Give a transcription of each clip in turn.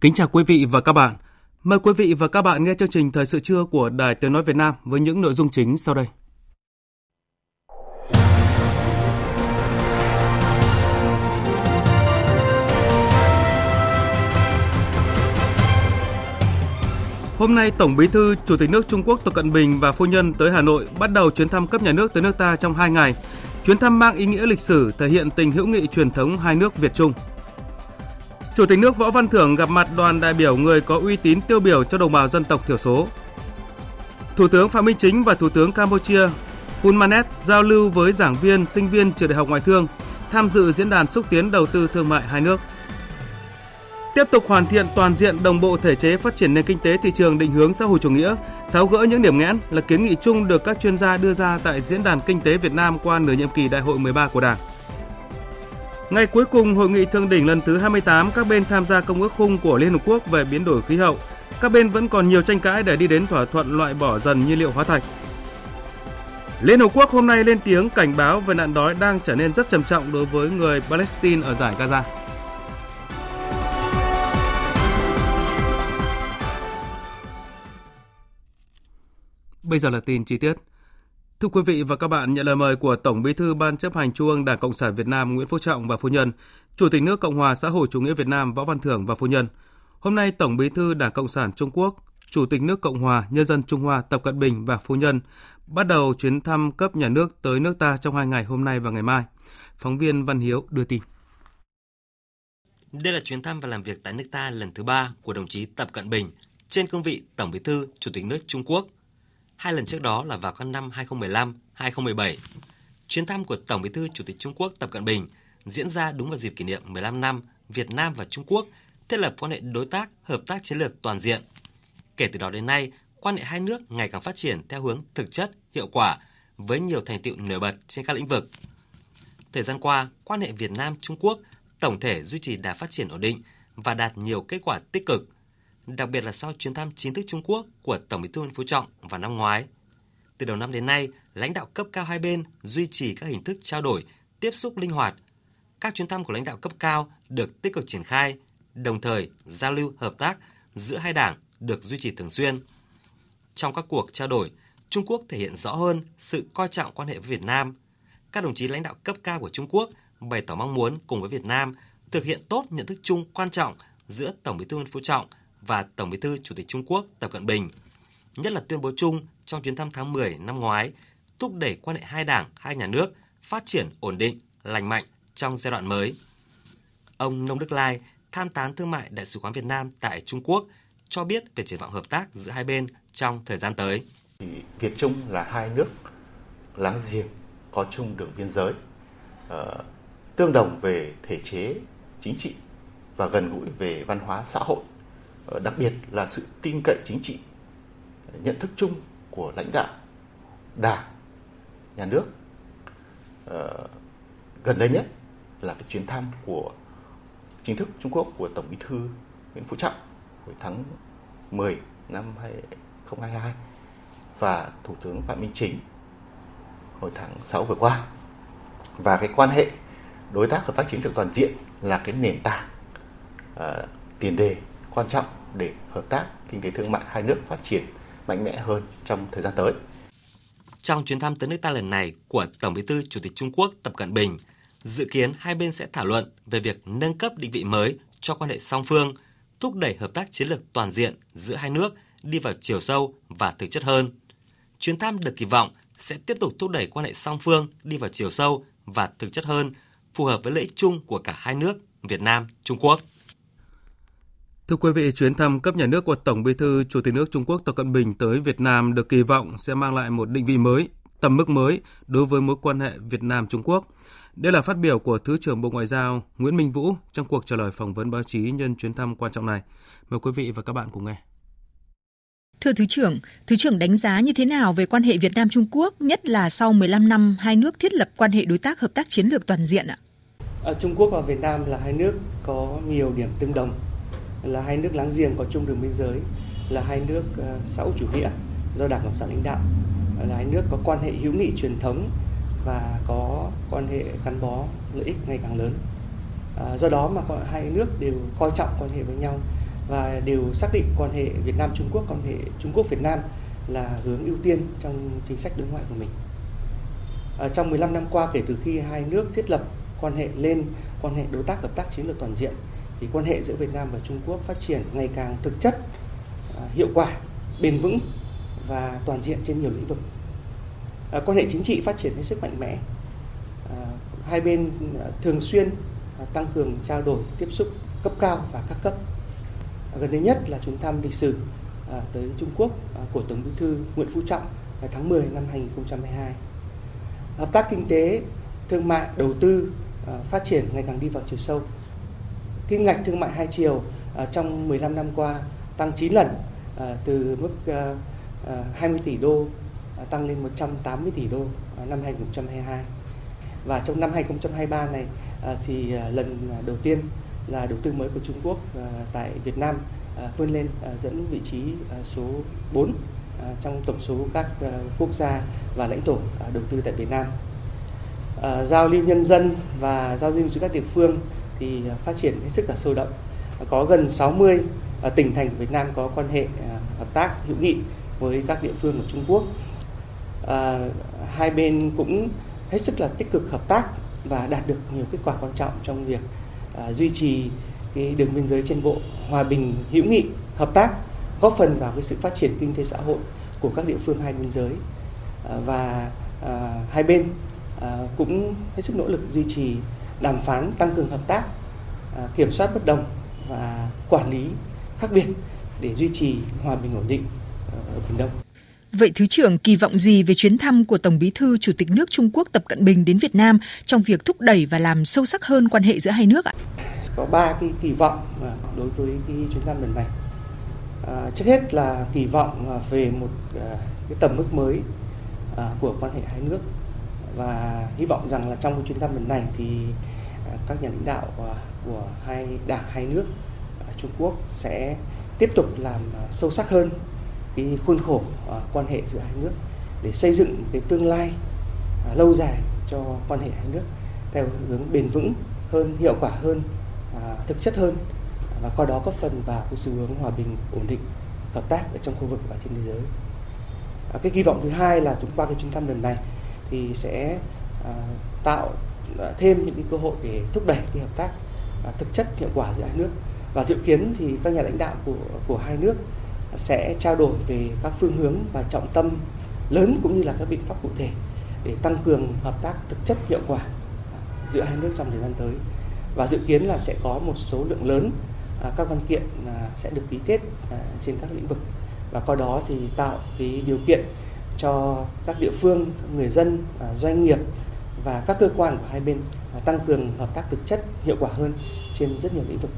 Kính chào quý vị và các bạn. Mời quý vị và các bạn nghe chương trình Thời sự trưa của Đài Tiếng Nói Việt Nam với những nội dung chính sau đây. Hôm nay, Tổng Bí thư, Chủ tịch nước Trung Quốc Tập Cận Bình và phu nhân tới Hà Nội bắt đầu chuyến thăm cấp nhà nước tới nước ta trong 2 ngày. Chuyến thăm mang ý nghĩa lịch sử, thể hiện tình hữu nghị truyền thống hai nước Việt Trung. Chủ tịch nước Võ Văn Thưởng gặp mặt đoàn đại biểu người có uy tín tiêu biểu cho đồng bào dân tộc thiểu số. Thủ tướng Phạm Minh Chính và Thủ tướng Campuchia Hun Manet giao lưu với giảng viên, sinh viên trường Đại học Ngoại thương tham dự diễn đàn xúc tiến đầu tư thương mại hai nước. Tiếp tục hoàn thiện toàn diện đồng bộ thể chế phát triển nền kinh tế thị trường định hướng xã hội chủ nghĩa, tháo gỡ những điểm nghẽn là kiến nghị chung được các chuyên gia đưa ra tại diễn đàn kinh tế Việt Nam qua nửa nhiệm kỳ Đại hội 13 của Đảng. Ngày cuối cùng, hội nghị thượng đỉnh lần thứ 28 các bên tham gia công ước khung của Liên Hợp Quốc về biến đổi khí hậu. Các bên vẫn còn nhiều tranh cãi để đi đến thỏa thuận loại bỏ dần nhiên liệu hóa thạch. Liên Hợp Quốc hôm nay lên tiếng cảnh báo về nạn đói đang trở nên rất trầm trọng đối với người Palestine ở giải Gaza. Bây giờ là tin chi tiết. Thưa quý vị và các bạn, nhận lời mời của Tổng Bí thư Ban chấp hành Trung ương Đảng Cộng sản Việt Nam Nguyễn Phú Trọng và phu nhân, Chủ tịch nước Cộng hòa xã hội chủ nghĩa Việt Nam Võ Văn Thưởng và phu nhân. Hôm nay Tổng Bí thư Đảng Cộng sản Trung Quốc, Chủ tịch nước Cộng hòa Nhân dân Trung Hoa Tập Cận Bình và phu nhân bắt đầu chuyến thăm cấp nhà nước tới nước ta trong hai ngày hôm nay và ngày mai. Phóng viên Văn Hiếu đưa tin. Đây là chuyến thăm và làm việc tại nước ta lần thứ ba của đồng chí Tập Cận Bình trên cương vị Tổng Bí thư Chủ tịch nước Trung Quốc hai lần trước đó là vào các năm 2015, 2017. Chuyến thăm của Tổng Bí thư Chủ tịch Trung Quốc Tập Cận Bình diễn ra đúng vào dịp kỷ niệm 15 năm Việt Nam và Trung Quốc thiết lập quan hệ đối tác, hợp tác chiến lược toàn diện. Kể từ đó đến nay, quan hệ hai nước ngày càng phát triển theo hướng thực chất, hiệu quả với nhiều thành tựu nổi bật trên các lĩnh vực. Thời gian qua, quan hệ Việt Nam Trung Quốc tổng thể duy trì đà phát triển ổn định và đạt nhiều kết quả tích cực – đặc biệt là sau chuyến thăm chính thức Trung Quốc của Tổng Bí thư Nguyễn Phú Trọng vào năm ngoái. Từ đầu năm đến nay, lãnh đạo cấp cao hai bên duy trì các hình thức trao đổi, tiếp xúc linh hoạt. Các chuyến thăm của lãnh đạo cấp cao được tích cực triển khai, đồng thời giao lưu hợp tác giữa hai đảng được duy trì thường xuyên. Trong các cuộc trao đổi, Trung Quốc thể hiện rõ hơn sự coi trọng quan hệ với Việt Nam. Các đồng chí lãnh đạo cấp cao của Trung Quốc bày tỏ mong muốn cùng với Việt Nam thực hiện tốt nhận thức chung quan trọng giữa Tổng Bí thư Nguyễn Phú Trọng và Tổng Bí thư Chủ tịch Trung Quốc Tập Cận Bình, nhất là tuyên bố chung trong chuyến thăm tháng 10 năm ngoái, thúc đẩy quan hệ hai đảng, hai nhà nước phát triển ổn định, lành mạnh trong giai đoạn mới. Ông Nông Đức Lai, tham tán thương mại Đại sứ quán Việt Nam tại Trung Quốc, cho biết về triển vọng hợp tác giữa hai bên trong thời gian tới. Việt Trung là hai nước láng giềng có chung đường biên giới, ờ, tương đồng về thể chế chính trị và gần gũi về văn hóa xã hội Ờ, đặc biệt là sự tin cậy chính trị nhận thức chung của lãnh đạo đảng nhà nước ờ, gần đây nhất là cái chuyến thăm của chính thức Trung Quốc của Tổng Bí thư Nguyễn Phú Trọng hồi tháng 10 năm 2022 và Thủ tướng Phạm Minh Chính hồi tháng 6 vừa qua. Và cái quan hệ đối tác hợp tác chiến lược toàn diện là cái nền tảng uh, tiền đề quan trọng để hợp tác kinh tế thương mại hai nước phát triển mạnh mẽ hơn trong thời gian tới. Trong chuyến thăm tới nước ta lần này của Tổng Bí thư Chủ tịch Trung Quốc Tập Cận Bình, dự kiến hai bên sẽ thảo luận về việc nâng cấp định vị mới cho quan hệ song phương, thúc đẩy hợp tác chiến lược toàn diện giữa hai nước đi vào chiều sâu và thực chất hơn. Chuyến thăm được kỳ vọng sẽ tiếp tục thúc đẩy quan hệ song phương đi vào chiều sâu và thực chất hơn, phù hợp với lợi ích chung của cả hai nước Việt Nam, Trung Quốc. Thưa quý vị, chuyến thăm cấp nhà nước của Tổng Bí thư Chủ tịch nước Trung Quốc Tập Cận Bình tới Việt Nam được kỳ vọng sẽ mang lại một định vị mới, tầm mức mới đối với mối quan hệ Việt Nam Trung Quốc. Đây là phát biểu của Thứ trưởng Bộ Ngoại giao Nguyễn Minh Vũ trong cuộc trả lời phỏng vấn báo chí nhân chuyến thăm quan trọng này. Mời quý vị và các bạn cùng nghe. Thưa Thứ trưởng, Thứ trưởng đánh giá như thế nào về quan hệ Việt Nam Trung Quốc, nhất là sau 15 năm hai nước thiết lập quan hệ đối tác hợp tác chiến lược toàn diện ạ? À, Trung Quốc và Việt Nam là hai nước có nhiều điểm tương đồng, là hai nước láng giềng có chung đường biên giới, là hai nước ờ, xã hội chủ nghĩa do Đảng Cộng sản lãnh đạo, là hai nước có quan hệ hữu nghị truyền thống và có quan hệ gắn bó lợi ích ngày càng lớn. À, do đó mà hai nước đều coi trọng quan hệ với nhau và đều xác định quan hệ Việt Nam Trung Quốc quan hệ Trung Quốc Việt Nam là hướng ưu tiên trong chính sách đối ngoại của mình. À, trong 15 năm qua kể từ khi hai nước thiết lập quan hệ lên quan hệ đối tác hợp tác chiến lược toàn diện thì quan hệ giữa Việt Nam và Trung Quốc phát triển ngày càng thực chất, à, hiệu quả, bền vững và toàn diện trên nhiều lĩnh vực. À, quan hệ chính trị phát triển hết sức mạnh mẽ. À, hai bên à, thường xuyên à, tăng cường trao đổi, tiếp xúc cấp cao và các cấp gần đây nhất là chuyến thăm lịch sử à, tới Trung Quốc à, của Tổng Bí thư Nguyễn Phú Trọng vào tháng 10 năm 2022. Hợp tác kinh tế, thương mại, đầu tư à, phát triển ngày càng đi vào chiều sâu. Kim ngạch thương mại hai chiều ờ, trong 15 năm qua tăng 9 lần ờ, từ mức ờ, 20 tỷ đô tăng lên 180 tỷ đô năm 2022. Và trong năm 2023 này thì lần đầu tiên là đầu tư mới của Trung Quốc tại Việt Nam vươn lên dẫn vị trí số 4 trong tổng số các quốc gia và lãnh thổ đầu tư tại Việt Nam. Giao lưu nhân dân và giao lưu giữa các địa phương thì à, phát triển hết sức là sôi động. Có gần 60 à, tỉnh thành Việt Nam có quan hệ à, hợp tác hữu nghị với các địa phương của Trung Quốc. Hai bên cũng hết sức là tích cực hợp tác và đạt được nhiều kết quả quan trọng trong việc à, duy trì cái đường biên giới trên bộ hòa bình hữu nghị hợp tác góp phần vào cái sự phát triển kinh tế xã hội của các địa phương hai biên giới à, và à, hai bên à, cũng hết sức nỗ lực duy trì đàm phán tăng cường hợp tác à, kiểm soát bất đồng và quản lý khác biệt để duy trì hòa bình ổn định ở Biển Đông. Vậy Thứ trưởng kỳ vọng gì về chuyến thăm của Tổng Bí thư Chủ tịch nước Trung Quốc Tập Cận Bình đến Việt Nam trong việc thúc đẩy và làm sâu sắc hơn quan hệ giữa hai nước ạ? Có ba cái kỳ vọng đối với cái chuyến thăm lần này. À, trước hết là kỳ vọng về một à, cái tầm mức mới à, của quan hệ hai nước và hy vọng rằng là trong cái chuyến thăm lần này thì à, các nhà lãnh đạo à, của hai đảng hai nước à, Trung Quốc sẽ tiếp tục làm sâu sắc hơn cái khuôn khổ quan hệ giữa hai nước để xây dựng cái tương lai lâu dài cho quan hệ hai nước theo hướng bền vững hơn, hiệu quả hơn, thực chất hơn và qua đó góp phần vào cái xu hướng hòa bình, ổn định, hợp tác ở trong khu vực và trên thế giới. Cái kỳ vọng thứ hai là chúng qua cái chuyến thăm lần này thì sẽ uh, tạo à, thêm những cái cơ hội để thúc đẩy cái hợp tác uh, thực chất hiệu quả giữa hai nước. Và dự kiến thì các nhà lãnh đạo của của hai nước sẽ trao đổi về các phương hướng và trọng tâm lớn cũng như là các biện pháp cụ thể để tăng cường hợp tác thực chất hiệu quả giữa hai nước trong thời gian tới. Và dự kiến là sẽ có một số lượng lớn các văn kiện sẽ được ký kết trên các lĩnh vực. Và qua đó thì tạo cái điều kiện cho các địa phương, người dân, à, doanh nghiệp và các cơ quan của hai bên à, tăng cường hợp tác thực chất hiệu quả hơn trên rất nhiều lĩnh vực.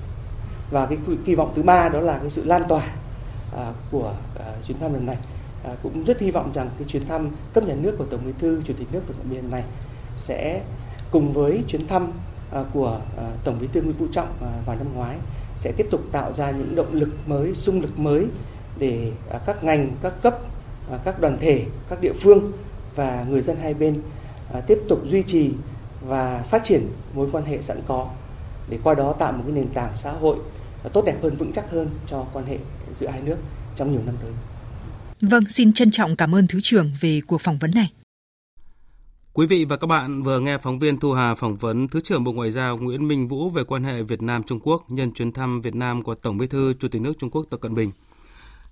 Và cái kỳ vọng thứ ba đó là cái sự lan tỏa à, của chuyến thăm lần này cũng rất hy vọng rằng cái chuyến thăm cấp nhà nước của tổng bí thư chủ tịch nước tập cận bình này sẽ cùng với chuyến thăm của tổng bí thư nguyễn phú trọng vào năm ngoái sẽ tiếp tục tạo ra những động lực mới sung lực mới để các ngành các cấp các đoàn thể các địa phương và người dân hai bên tiếp tục duy trì và phát triển mối quan hệ sẵn có để qua đó tạo một cái nền tảng xã hội tốt đẹp hơn vững chắc hơn cho quan hệ giữa hai nước trong nhiều năm tới. Vâng, xin trân trọng cảm ơn Thứ trưởng về cuộc phỏng vấn này. Quý vị và các bạn vừa nghe phóng viên Thu Hà phỏng vấn Thứ trưởng Bộ Ngoại giao Nguyễn Minh Vũ về quan hệ Việt Nam-Trung Quốc nhân chuyến thăm Việt Nam của Tổng Bí thư Chủ tịch nước Trung Quốc Tập Cận Bình.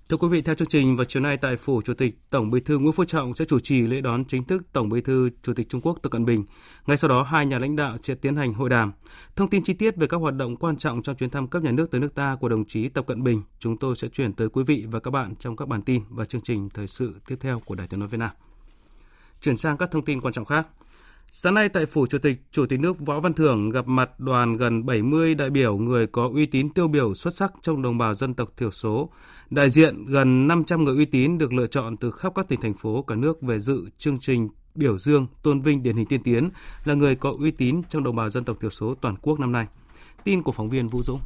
Thưa quý vị, theo chương trình vào chiều nay tại phủ Chủ tịch Tổng Bí thư Nguyễn Phú Trọng sẽ chủ trì lễ đón chính thức Tổng Bí thư Chủ tịch Trung Quốc Tập Cận Bình. Ngay sau đó, hai nhà lãnh đạo sẽ tiến hành hội đàm. Thông tin chi tiết về các hoạt động quan trọng trong chuyến thăm cấp nhà nước tới nước ta của đồng chí Tập Cận Bình, chúng tôi sẽ chuyển tới quý vị và các bạn trong các bản tin và chương trình thời sự tiếp theo của Đài Tiếng nói Việt Nam. Chuyển sang các thông tin quan trọng khác. Sáng nay tại Phủ Chủ tịch, Chủ tịch nước Võ Văn Thưởng gặp mặt đoàn gần 70 đại biểu người có uy tín tiêu biểu xuất sắc trong đồng bào dân tộc thiểu số. Đại diện gần 500 người uy tín được lựa chọn từ khắp các tỉnh thành phố cả nước về dự chương trình biểu dương tôn vinh điển hình tiên tiến là người có uy tín trong đồng bào dân tộc thiểu số toàn quốc năm nay. Tin của phóng viên Vũ Dũng.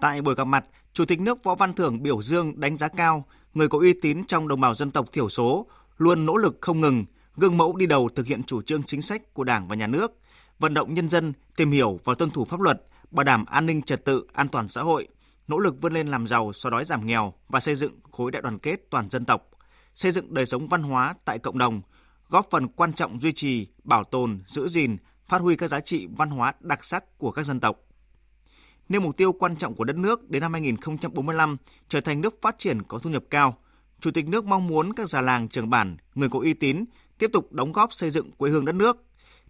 Tại buổi gặp mặt, Chủ tịch nước Võ Văn Thưởng biểu dương đánh giá cao người có uy tín trong đồng bào dân tộc thiểu số, luôn nỗ lực không ngừng, gương mẫu đi đầu thực hiện chủ trương chính sách của Đảng và Nhà nước, vận động nhân dân tìm hiểu và tuân thủ pháp luật, bảo đảm an ninh trật tự, an toàn xã hội, nỗ lực vươn lên làm giàu, xóa đói giảm nghèo và xây dựng khối đại đoàn kết toàn dân tộc, xây dựng đời sống văn hóa tại cộng đồng, góp phần quan trọng duy trì, bảo tồn, giữ gìn, phát huy các giá trị văn hóa đặc sắc của các dân tộc. Nêu mục tiêu quan trọng của đất nước đến năm 2045 trở thành nước phát triển có thu nhập cao, Chủ tịch nước mong muốn các già làng trưởng bản, người có uy tín tiếp tục đóng góp xây dựng quê hương đất nước.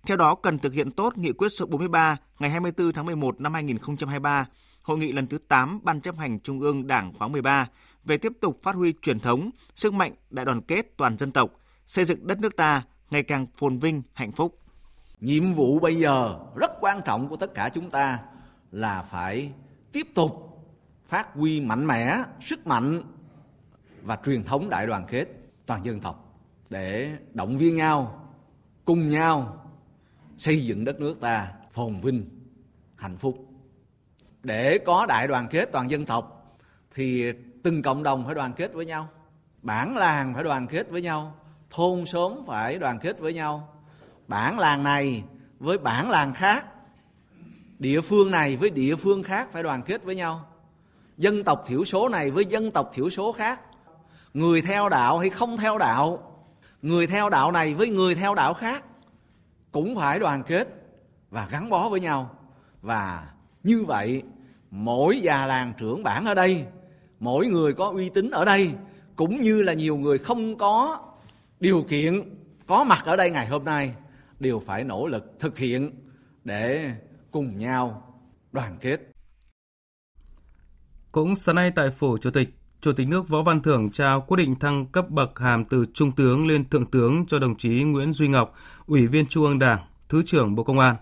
Theo đó, cần thực hiện tốt nghị quyết số 43 ngày 24 tháng 11 năm 2023, hội nghị lần thứ 8 Ban chấp hành Trung ương Đảng khóa 13 về tiếp tục phát huy truyền thống, sức mạnh đại đoàn kết toàn dân tộc, xây dựng đất nước ta ngày càng phồn vinh, hạnh phúc. Nhiệm vụ bây giờ rất quan trọng của tất cả chúng ta là phải tiếp tục phát huy mạnh mẽ sức mạnh và truyền thống đại đoàn kết toàn dân tộc để động viên nhau, cùng nhau xây dựng đất nước ta phồn vinh, hạnh phúc. Để có đại đoàn kết toàn dân tộc thì từng cộng đồng phải đoàn kết với nhau, bản làng phải đoàn kết với nhau, thôn xóm phải đoàn kết với nhau. Bản làng này với bản làng khác, địa phương này với địa phương khác phải đoàn kết với nhau. Dân tộc thiểu số này với dân tộc thiểu số khác, người theo đạo hay không theo đạo người theo đạo này với người theo đạo khác cũng phải đoàn kết và gắn bó với nhau và như vậy mỗi già làng trưởng bản ở đây mỗi người có uy tín ở đây cũng như là nhiều người không có điều kiện có mặt ở đây ngày hôm nay đều phải nỗ lực thực hiện để cùng nhau đoàn kết. Cũng sáng nay tại phủ Chủ tịch, Chủ tịch nước Võ Văn Thưởng trao quyết định thăng cấp bậc hàm từ Trung tướng lên Thượng tướng cho đồng chí Nguyễn Duy Ngọc, Ủy viên Trung ương Đảng, Thứ trưởng Bộ Công an.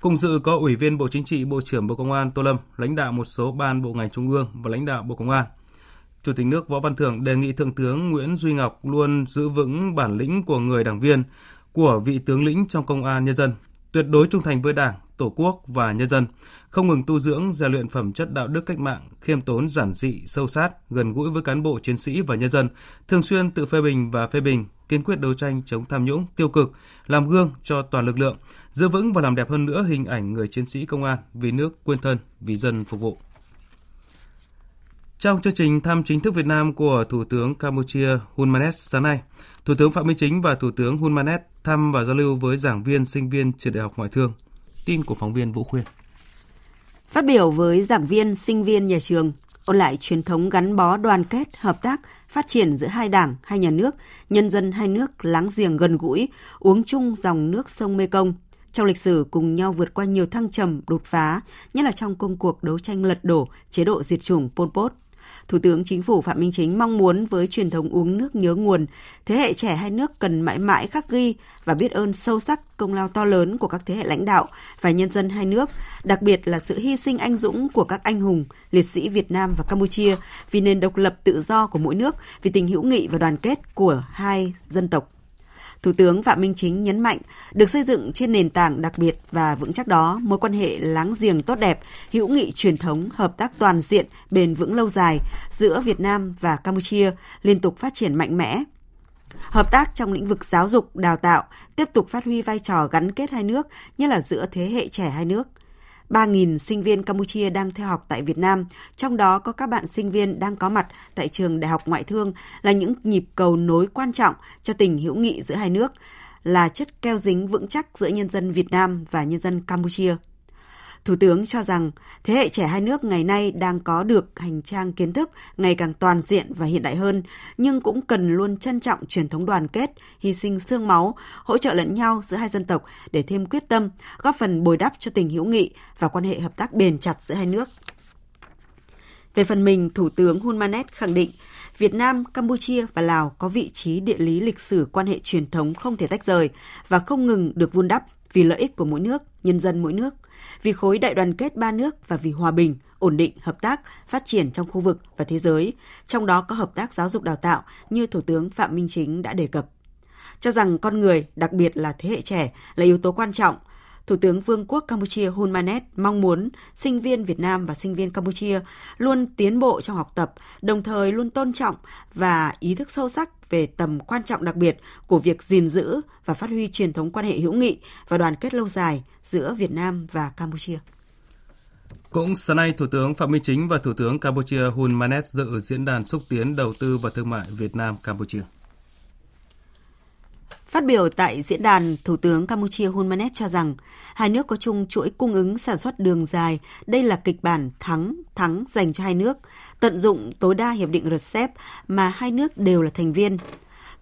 Cùng dự có Ủy viên Bộ Chính trị, Bộ trưởng Bộ Công an Tô Lâm, lãnh đạo một số ban bộ ngành trung ương và lãnh đạo Bộ Công an. Chủ tịch nước Võ Văn Thưởng đề nghị Thượng tướng Nguyễn Duy Ngọc luôn giữ vững bản lĩnh của người đảng viên, của vị tướng lĩnh trong công an nhân dân, tuyệt đối trung thành với Đảng, Tổ quốc và nhân dân, không ngừng tu dưỡng, rèn luyện phẩm chất đạo đức cách mạng, khiêm tốn, giản dị, sâu sát, gần gũi với cán bộ chiến sĩ và nhân dân, thường xuyên tự phê bình và phê bình, kiên quyết đấu tranh chống tham nhũng, tiêu cực, làm gương cho toàn lực lượng, giữ vững và làm đẹp hơn nữa hình ảnh người chiến sĩ công an vì nước quên thân, vì dân phục vụ. Trong chương trình thăm chính thức Việt Nam của Thủ tướng Campuchia Hun Manet sáng nay, Thủ tướng Phạm Minh Chính và Thủ tướng Hun Manet thăm và giao lưu với giảng viên, sinh viên trường Đại học Ngoại thương. Tin của phóng viên Vũ Khuyên. Phát biểu với giảng viên, sinh viên nhà trường, ôn lại truyền thống gắn bó đoàn kết, hợp tác, phát triển giữa hai đảng, hai nhà nước, nhân dân hai nước láng giềng gần gũi, uống chung dòng nước sông Mekong. Trong lịch sử cùng nhau vượt qua nhiều thăng trầm, đột phá, nhất là trong công cuộc đấu tranh lật đổ chế độ diệt chủng Pol Pot – Thủ tướng Chính phủ Phạm Minh Chính mong muốn với truyền thống uống nước nhớ nguồn, thế hệ trẻ hai nước cần mãi mãi khắc ghi và biết ơn sâu sắc công lao to lớn của các thế hệ lãnh đạo và nhân dân hai nước, đặc biệt là sự hy sinh anh dũng của các anh hùng, liệt sĩ Việt Nam và Campuchia vì nền độc lập tự do của mỗi nước, vì tình hữu nghị và đoàn kết của hai dân tộc. Thủ tướng Phạm Minh Chính nhấn mạnh, được xây dựng trên nền tảng đặc biệt và vững chắc đó, mối quan hệ láng giềng tốt đẹp, hữu nghị truyền thống, hợp tác toàn diện, bền vững lâu dài giữa Việt Nam và Campuchia liên tục phát triển mạnh mẽ, Hợp tác trong lĩnh vực giáo dục, đào tạo tiếp tục phát huy vai trò gắn kết hai nước, nhất là giữa thế hệ trẻ hai nước. 3.000 sinh viên Campuchia đang theo học tại Việt Nam, trong đó có các bạn sinh viên đang có mặt tại trường Đại học Ngoại thương là những nhịp cầu nối quan trọng cho tình hữu nghị giữa hai nước, là chất keo dính vững chắc giữa nhân dân Việt Nam và nhân dân Campuchia. Thủ tướng cho rằng thế hệ trẻ hai nước ngày nay đang có được hành trang kiến thức ngày càng toàn diện và hiện đại hơn, nhưng cũng cần luôn trân trọng truyền thống đoàn kết, hy sinh xương máu, hỗ trợ lẫn nhau giữa hai dân tộc để thêm quyết tâm, góp phần bồi đắp cho tình hữu nghị và quan hệ hợp tác bền chặt giữa hai nước. Về phần mình, Thủ tướng Hun Manet khẳng định Việt Nam, Campuchia và Lào có vị trí địa lý lịch sử quan hệ truyền thống không thể tách rời và không ngừng được vun đắp vì lợi ích của mỗi nước, nhân dân mỗi nước, vì khối đại đoàn kết ba nước và vì hòa bình, ổn định, hợp tác, phát triển trong khu vực và thế giới, trong đó có hợp tác giáo dục đào tạo như Thủ tướng Phạm Minh Chính đã đề cập. Cho rằng con người, đặc biệt là thế hệ trẻ, là yếu tố quan trọng Thủ tướng Vương quốc Campuchia Hun Manet mong muốn sinh viên Việt Nam và sinh viên Campuchia luôn tiến bộ trong học tập, đồng thời luôn tôn trọng và ý thức sâu sắc về tầm quan trọng đặc biệt của việc gìn giữ và phát huy truyền thống quan hệ hữu nghị và đoàn kết lâu dài giữa Việt Nam và Campuchia. Cũng sáng nay, Thủ tướng Phạm Minh Chính và Thủ tướng Campuchia Hun Manet dự diễn đàn xúc tiến đầu tư và thương mại Việt Nam Campuchia. Phát biểu tại diễn đàn, Thủ tướng Campuchia Hun Manet cho rằng hai nước có chung chuỗi cung ứng sản xuất đường dài. Đây là kịch bản thắng, thắng dành cho hai nước, tận dụng tối đa hiệp định RCEP mà hai nước đều là thành viên.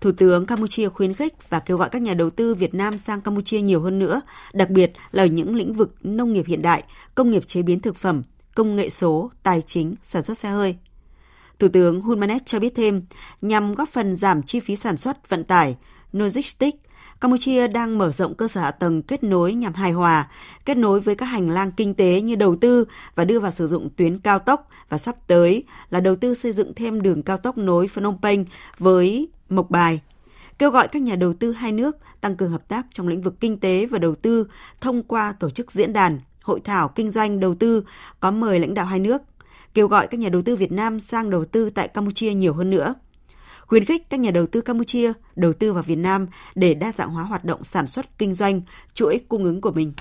Thủ tướng Campuchia khuyến khích và kêu gọi các nhà đầu tư Việt Nam sang Campuchia nhiều hơn nữa, đặc biệt là ở những lĩnh vực nông nghiệp hiện đại, công nghiệp chế biến thực phẩm, công nghệ số, tài chính, sản xuất xe hơi. Thủ tướng Hun Manet cho biết thêm, nhằm góp phần giảm chi phí sản xuất, vận tải, Logistics, Campuchia đang mở rộng cơ sở hạ tầng kết nối nhằm hài hòa, kết nối với các hành lang kinh tế như đầu tư và đưa vào sử dụng tuyến cao tốc và sắp tới là đầu tư xây dựng thêm đường cao tốc nối Phnom Penh với Mộc Bài. Kêu gọi các nhà đầu tư hai nước tăng cường hợp tác trong lĩnh vực kinh tế và đầu tư thông qua tổ chức diễn đàn, hội thảo kinh doanh đầu tư có mời lãnh đạo hai nước. Kêu gọi các nhà đầu tư Việt Nam sang đầu tư tại Campuchia nhiều hơn nữa – khuyến khích các nhà đầu tư Campuchia đầu tư vào Việt Nam để đa dạng hóa hoạt động sản xuất kinh doanh, chuỗi cung ứng của mình.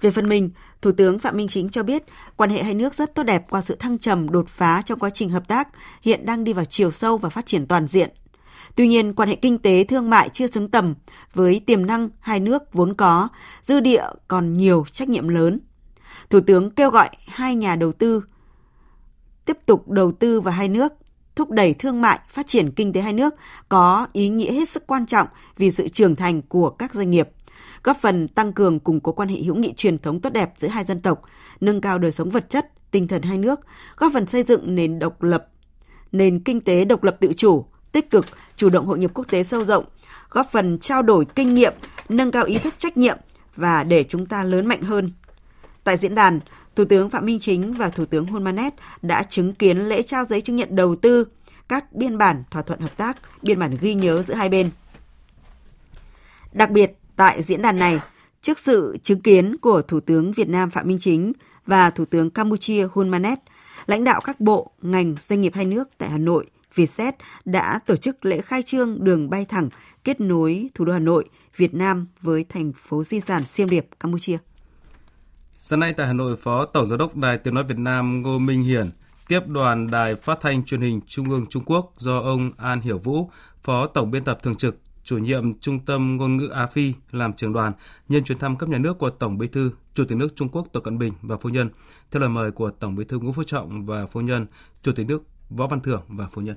Về phần mình, Thủ tướng Phạm Minh Chính cho biết quan hệ hai nước rất tốt đẹp qua sự thăng trầm đột phá trong quá trình hợp tác, hiện đang đi vào chiều sâu và phát triển toàn diện. Tuy nhiên, quan hệ kinh tế thương mại chưa xứng tầm với tiềm năng hai nước vốn có, dư địa còn nhiều trách nhiệm lớn. Thủ tướng kêu gọi hai nhà đầu tư tiếp tục đầu tư vào hai nước thúc đẩy thương mại, phát triển kinh tế hai nước có ý nghĩa hết sức quan trọng vì sự trưởng thành của các doanh nghiệp, góp phần tăng cường củng cố quan hệ hữu nghị truyền thống tốt đẹp giữa hai dân tộc, nâng cao đời sống vật chất, tinh thần hai nước, góp phần xây dựng nền độc lập, nền kinh tế độc lập tự chủ, tích cực, chủ động hội nhập quốc tế sâu rộng, góp phần trao đổi kinh nghiệm, nâng cao ý thức trách nhiệm và để chúng ta lớn mạnh hơn. Tại diễn đàn, Thủ tướng Phạm Minh Chính và Thủ tướng Hun Manet đã chứng kiến lễ trao giấy chứng nhận đầu tư, các biên bản thỏa thuận hợp tác, biên bản ghi nhớ giữa hai bên. Đặc biệt, tại diễn đàn này, trước sự chứng kiến của Thủ tướng Việt Nam Phạm Minh Chính và Thủ tướng Campuchia Hun Manet, lãnh đạo các bộ, ngành, doanh nghiệp hai nước tại Hà Nội, Vietjet đã tổ chức lễ khai trương đường bay thẳng kết nối thủ đô Hà Nội, Việt Nam với thành phố di sản Siem Reap, Campuchia. Sáng nay tại Hà Nội, Phó Tổng Giám đốc Đài Tiếng Nói Việt Nam Ngô Minh Hiển tiếp đoàn Đài Phát thanh Truyền hình Trung ương Trung Quốc do ông An Hiểu Vũ, Phó Tổng biên tập thường trực, chủ nhiệm Trung tâm Ngôn ngữ Á Phi làm trưởng đoàn nhân chuyến thăm cấp nhà nước của Tổng Bí thư, Chủ tịch nước Trung Quốc Tập Cận Bình và phu nhân, theo lời mời của Tổng Bí thư Nguyễn Phú Trọng và phu nhân, Chủ tịch nước Võ Văn Thưởng và phu nhân.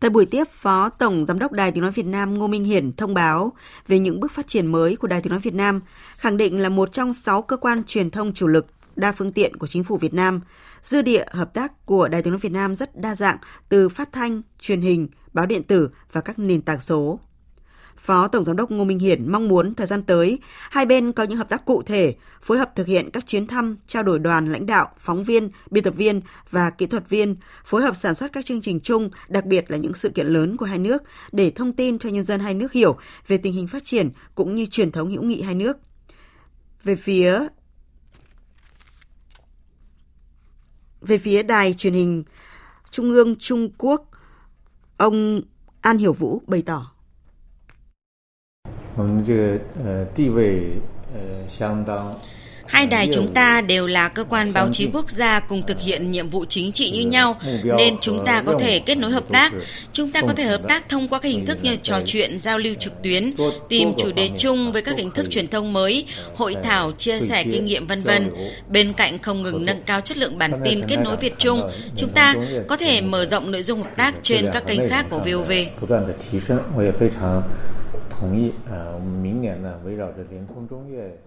Tại buổi tiếp, Phó Tổng Giám đốc Đài Tiếng Nói Việt Nam Ngô Minh Hiển thông báo về những bước phát triển mới của Đài Tiếng Nói Việt Nam, khẳng định là một trong sáu cơ quan truyền thông chủ lực đa phương tiện của chính phủ Việt Nam. Dư địa hợp tác của Đài Tiếng Nói Việt Nam rất đa dạng từ phát thanh, truyền hình, báo điện tử và các nền tảng số. Phó Tổng Giám đốc Ngô Minh Hiển mong muốn thời gian tới, hai bên có những hợp tác cụ thể, phối hợp thực hiện các chuyến thăm, trao đổi đoàn lãnh đạo, phóng viên, biên tập viên và kỹ thuật viên, phối hợp sản xuất các chương trình chung, đặc biệt là những sự kiện lớn của hai nước để thông tin cho nhân dân hai nước hiểu về tình hình phát triển cũng như truyền thống hữu nghị hai nước. Về phía về phía đài truyền hình Trung ương Trung Quốc, ông An Hiểu Vũ bày tỏ 我们这个呃地位呃相当 Hai đài chúng ta đều là cơ quan báo chí quốc gia cùng thực hiện nhiệm vụ chính trị như nhau, nên chúng ta có thể kết nối hợp tác. Chúng ta có thể hợp tác thông qua các hình thức như trò chuyện, giao lưu trực tuyến, tìm chủ đề chung với các hình thức truyền thông mới, hội thảo, chia sẻ kinh nghiệm vân vân. Bên cạnh không ngừng nâng cao chất lượng bản tin kết nối Việt Trung, chúng ta có thể mở rộng nội dung hợp tác trên các kênh khác của VOV. 同意，呃，我们明年呢围绕着联通中越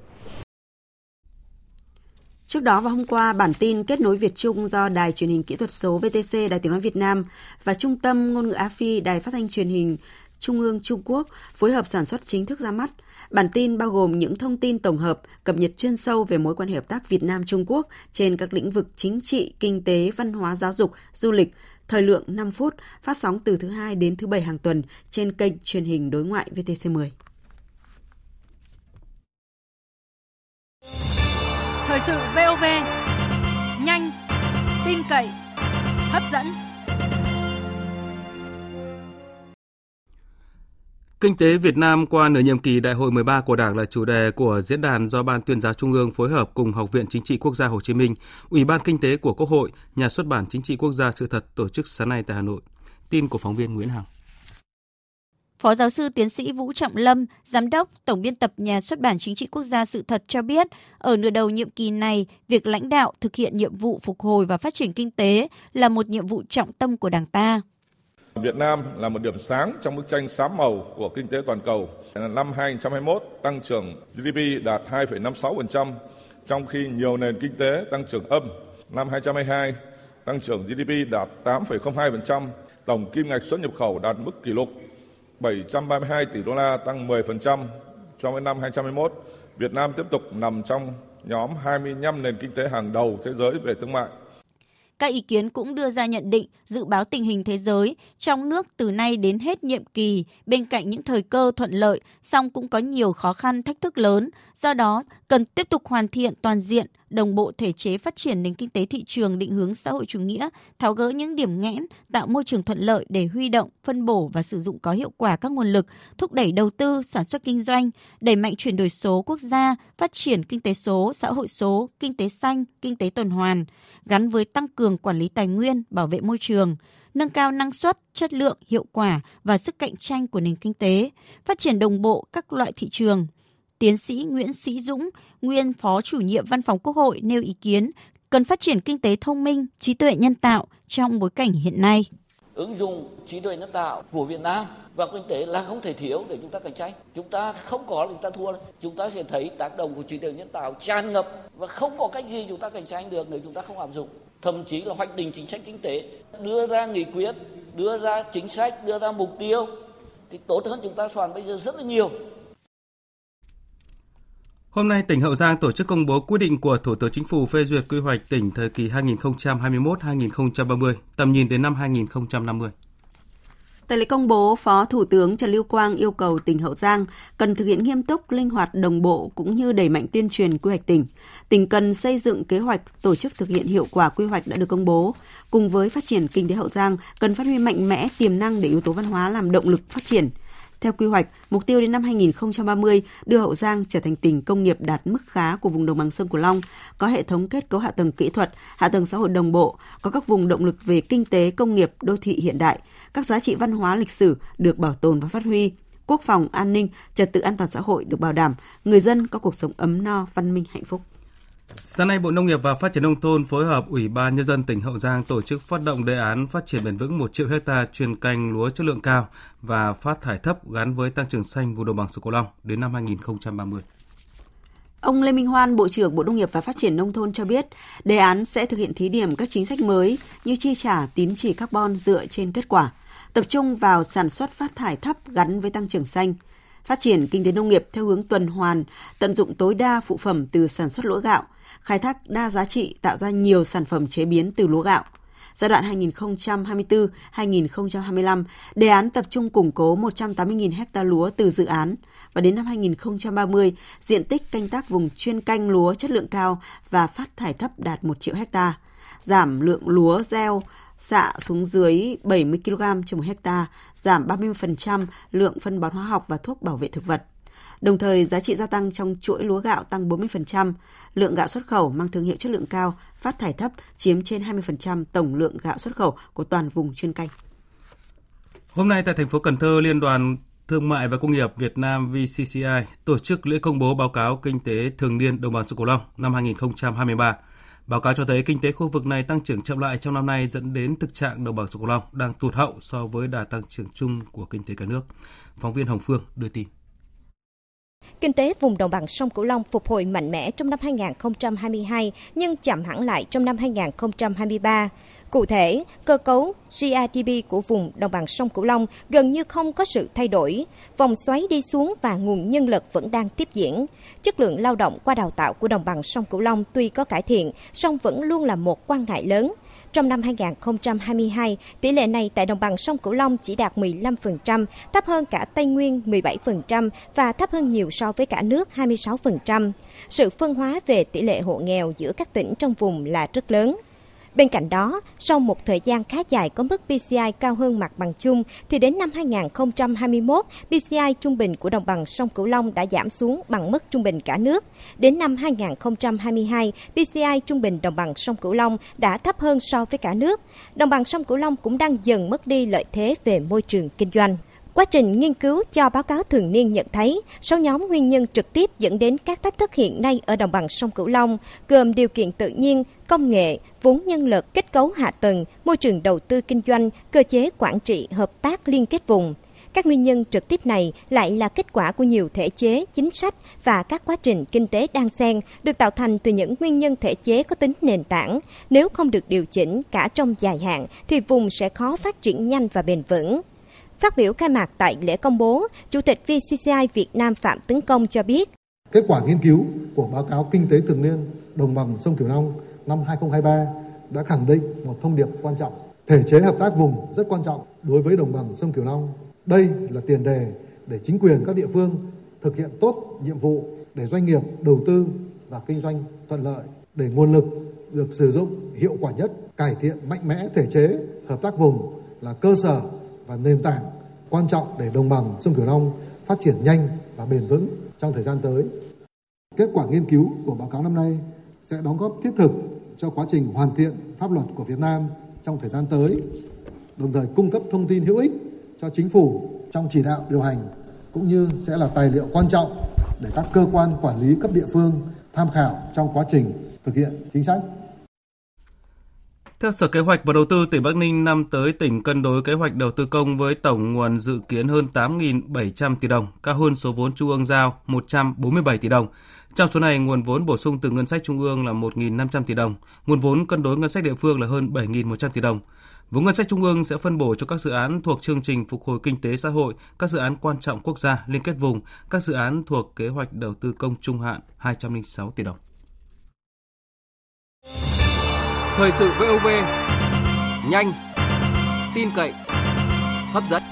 Trước đó vào hôm qua, bản tin kết nối Việt Trung do Đài truyền hình kỹ thuật số VTC Đài Tiếng nói Việt Nam và Trung tâm ngôn ngữ Á Phi Đài phát thanh truyền hình Trung ương Trung Quốc phối hợp sản xuất chính thức ra mắt. Bản tin bao gồm những thông tin tổng hợp, cập nhật chuyên sâu về mối quan hệ hợp tác Việt Nam Trung Quốc trên các lĩnh vực chính trị, kinh tế, văn hóa, giáo dục, du lịch, thời lượng 5 phút, phát sóng từ thứ hai đến thứ bảy hàng tuần trên kênh truyền hình đối ngoại VTC10. Thời sự VOV, nhanh, tin cậy, hấp dẫn. Kinh tế Việt Nam qua nửa nhiệm kỳ Đại hội 13 của Đảng là chủ đề của diễn đàn do Ban tuyên giáo Trung ương phối hợp cùng Học viện Chính trị Quốc gia Hồ Chí Minh, Ủy ban Kinh tế của Quốc hội, Nhà xuất bản Chính trị Quốc gia sự thật tổ chức sáng nay tại Hà Nội. Tin của phóng viên Nguyễn Hằng. Phó giáo sư tiến sĩ Vũ Trọng Lâm, giám đốc tổng biên tập Nhà xuất bản Chính trị Quốc gia sự thật cho biết, ở nửa đầu nhiệm kỳ này, việc lãnh đạo thực hiện nhiệm vụ phục hồi và phát triển kinh tế là một nhiệm vụ trọng tâm của Đảng ta. Việt Nam là một điểm sáng trong bức tranh xám màu của kinh tế toàn cầu. Năm 2021, tăng trưởng GDP đạt 2,56%, trong khi nhiều nền kinh tế tăng trưởng âm. Năm 2022, tăng trưởng GDP đạt 8,02%, tổng kim ngạch xuất nhập khẩu đạt mức kỷ lục 732 tỷ đô la tăng 10% so với năm 2021. Việt Nam tiếp tục nằm trong nhóm 25 nền kinh tế hàng đầu thế giới về thương mại. Các ý kiến cũng đưa ra nhận định dự báo tình hình thế giới trong nước từ nay đến hết nhiệm kỳ, bên cạnh những thời cơ thuận lợi, song cũng có nhiều khó khăn thách thức lớn. Do đó, cần tiếp tục hoàn thiện toàn diện, đồng bộ thể chế phát triển nền kinh tế thị trường định hướng xã hội chủ nghĩa, tháo gỡ những điểm nghẽn, tạo môi trường thuận lợi để huy động, phân bổ và sử dụng có hiệu quả các nguồn lực, thúc đẩy đầu tư, sản xuất kinh doanh, đẩy mạnh chuyển đổi số quốc gia, phát triển kinh tế số, xã hội số, kinh tế xanh, kinh tế tuần hoàn, gắn với tăng cường quản lý tài nguyên, bảo vệ môi trường, nâng cao năng suất, chất lượng, hiệu quả và sức cạnh tranh của nền kinh tế, phát triển đồng bộ các loại thị trường – Tiến sĩ Nguyễn Sĩ Dũng, nguyên Phó chủ nhiệm Văn phòng Quốc hội nêu ý kiến cần phát triển kinh tế thông minh, trí tuệ nhân tạo trong bối cảnh hiện nay. Ứng dụng trí tuệ nhân tạo của Việt Nam và kinh tế là không thể thiếu để chúng ta cạnh tranh. Chúng ta không có chúng ta thua. Chúng ta sẽ thấy tác động của trí tuệ nhân tạo tràn ngập và không có cách gì chúng ta cạnh tranh được nếu chúng ta không áp dụng. Thậm chí là hoạch định chính sách kinh tế, đưa ra nghị quyết, đưa ra chính sách, đưa ra mục tiêu thì tốt hơn chúng ta soạn bây giờ rất là nhiều. Hôm nay, tỉnh Hậu Giang tổ chức công bố quyết định của Thủ tướng Chính phủ phê duyệt quy hoạch tỉnh thời kỳ 2021-2030, tầm nhìn đến năm 2050. Tại lễ công bố, Phó Thủ tướng Trần Lưu Quang yêu cầu tỉnh Hậu Giang cần thực hiện nghiêm túc, linh hoạt, đồng bộ cũng như đẩy mạnh tuyên truyền quy hoạch tỉnh. Tỉnh cần xây dựng kế hoạch tổ chức thực hiện hiệu quả quy hoạch đã được công bố. Cùng với phát triển kinh tế Hậu Giang, cần phát huy mạnh mẽ tiềm năng để yếu tố văn hóa làm động lực phát triển. Theo quy hoạch, mục tiêu đến năm 2030 đưa Hậu Giang trở thành tỉnh công nghiệp đạt mức khá của vùng đồng bằng sông Cửu Long, có hệ thống kết cấu hạ tầng kỹ thuật, hạ tầng xã hội đồng bộ, có các vùng động lực về kinh tế, công nghiệp, đô thị hiện đại, các giá trị văn hóa lịch sử được bảo tồn và phát huy, quốc phòng, an ninh, trật tự an toàn xã hội được bảo đảm, người dân có cuộc sống ấm no, văn minh, hạnh phúc. Sáng nay, Bộ Nông nghiệp và Phát triển Nông thôn phối hợp Ủy ban Nhân dân tỉnh Hậu Giang tổ chức phát động đề án phát triển bền vững 1 triệu hecta chuyên canh lúa chất lượng cao và phát thải thấp gắn với tăng trưởng xanh vùng đồng bằng sông Cửu Long đến năm 2030. Ông Lê Minh Hoan, Bộ trưởng Bộ Nông nghiệp và Phát triển Nông thôn cho biết, đề án sẽ thực hiện thí điểm các chính sách mới như chi trả tín chỉ carbon dựa trên kết quả, tập trung vào sản xuất phát thải thấp gắn với tăng trưởng xanh, phát triển kinh tế nông nghiệp theo hướng tuần hoàn, tận dụng tối đa phụ phẩm từ sản xuất lúa gạo – khai thác đa giá trị tạo ra nhiều sản phẩm chế biến từ lúa gạo. Giai đoạn 2024-2025, đề án tập trung củng cố 180.000 ha lúa từ dự án và đến năm 2030, diện tích canh tác vùng chuyên canh lúa chất lượng cao và phát thải thấp đạt 1 triệu ha, giảm lượng lúa gieo xạ xuống dưới 70 kg trên một hecta, giảm 30% lượng phân bón hóa học và thuốc bảo vệ thực vật Đồng thời, giá trị gia tăng trong chuỗi lúa gạo tăng 40%, lượng gạo xuất khẩu mang thương hiệu chất lượng cao, phát thải thấp chiếm trên 20% tổng lượng gạo xuất khẩu của toàn vùng chuyên canh. Hôm nay tại thành phố Cần Thơ, Liên đoàn Thương mại và Công nghiệp Việt Nam VCCI tổ chức lễ công bố báo cáo kinh tế thường niên đồng bằng sông Cửu Long năm 2023. Báo cáo cho thấy kinh tế khu vực này tăng trưởng chậm lại trong năm nay dẫn đến thực trạng đồng bằng sông Cửu Long đang tụt hậu so với đà tăng trưởng chung của kinh tế cả nước. Phóng viên Hồng Phương đưa tin. Kinh tế vùng đồng bằng sông Cửu Long phục hồi mạnh mẽ trong năm 2022 nhưng chậm hẳn lại trong năm 2023. Cụ thể, cơ cấu GRDP của vùng đồng bằng sông Cửu Long gần như không có sự thay đổi. Vòng xoáy đi xuống và nguồn nhân lực vẫn đang tiếp diễn. Chất lượng lao động qua đào tạo của đồng bằng sông Cửu Long tuy có cải thiện, song vẫn luôn là một quan ngại lớn. Trong năm 2022, tỷ lệ này tại đồng bằng sông Cửu Long chỉ đạt 15%, thấp hơn cả Tây Nguyên 17% và thấp hơn nhiều so với cả nước 26%. Sự phân hóa về tỷ lệ hộ nghèo giữa các tỉnh trong vùng là rất lớn. Bên cạnh đó, sau một thời gian khá dài có mức PCI cao hơn mặt bằng chung, thì đến năm 2021, PCI trung bình của đồng bằng sông Cửu Long đã giảm xuống bằng mức trung bình cả nước. Đến năm 2022, PCI trung bình đồng bằng sông Cửu Long đã thấp hơn so với cả nước. Đồng bằng sông Cửu Long cũng đang dần mất đi lợi thế về môi trường kinh doanh. Quá trình nghiên cứu cho báo cáo thường niên nhận thấy, sáu nhóm nguyên nhân trực tiếp dẫn đến các thách thức hiện nay ở đồng bằng sông Cửu Long gồm điều kiện tự nhiên, công nghệ, vốn nhân lực, kết cấu hạ tầng, môi trường đầu tư kinh doanh, cơ chế quản trị, hợp tác liên kết vùng. Các nguyên nhân trực tiếp này lại là kết quả của nhiều thể chế, chính sách và các quá trình kinh tế đan xen được tạo thành từ những nguyên nhân thể chế có tính nền tảng. Nếu không được điều chỉnh cả trong dài hạn thì vùng sẽ khó phát triển nhanh và bền vững. Phát biểu khai mạc tại lễ công bố, Chủ tịch VCCI Việt Nam Phạm Tấn Công cho biết. Kết quả nghiên cứu của báo cáo kinh tế thường niên đồng bằng sông Cửu Long năm 2023 đã khẳng định một thông điệp quan trọng. Thể chế hợp tác vùng rất quan trọng đối với đồng bằng sông Cửu Long. Đây là tiền đề để chính quyền các địa phương thực hiện tốt nhiệm vụ để doanh nghiệp đầu tư và kinh doanh thuận lợi, để nguồn lực được sử dụng hiệu quả nhất, cải thiện mạnh mẽ thể chế hợp tác vùng là cơ sở và nền tảng quan trọng để đồng bằng sông Cửu Long phát triển nhanh và bền vững trong thời gian tới. Kết quả nghiên cứu của báo cáo năm nay sẽ đóng góp thiết thực cho quá trình hoàn thiện pháp luật của Việt Nam trong thời gian tới, đồng thời cung cấp thông tin hữu ích cho chính phủ trong chỉ đạo điều hành cũng như sẽ là tài liệu quan trọng để các cơ quan quản lý cấp địa phương tham khảo trong quá trình thực hiện chính sách. Theo Sở Kế hoạch và Đầu tư tỉnh Bắc Ninh, năm tới tỉnh cân đối kế hoạch đầu tư công với tổng nguồn dự kiến hơn 8.700 tỷ đồng, cao hơn số vốn trung ương giao 147 tỷ đồng. Trong số này, nguồn vốn bổ sung từ ngân sách trung ương là 1.500 tỷ đồng, nguồn vốn cân đối ngân sách địa phương là hơn 7.100 tỷ đồng. Vốn ngân sách trung ương sẽ phân bổ cho các dự án thuộc chương trình phục hồi kinh tế xã hội, các dự án quan trọng quốc gia liên kết vùng, các dự án thuộc kế hoạch đầu tư công trung hạn 206 tỷ đồng. Thời sự VOV nhanh, tin cậy, hấp dẫn.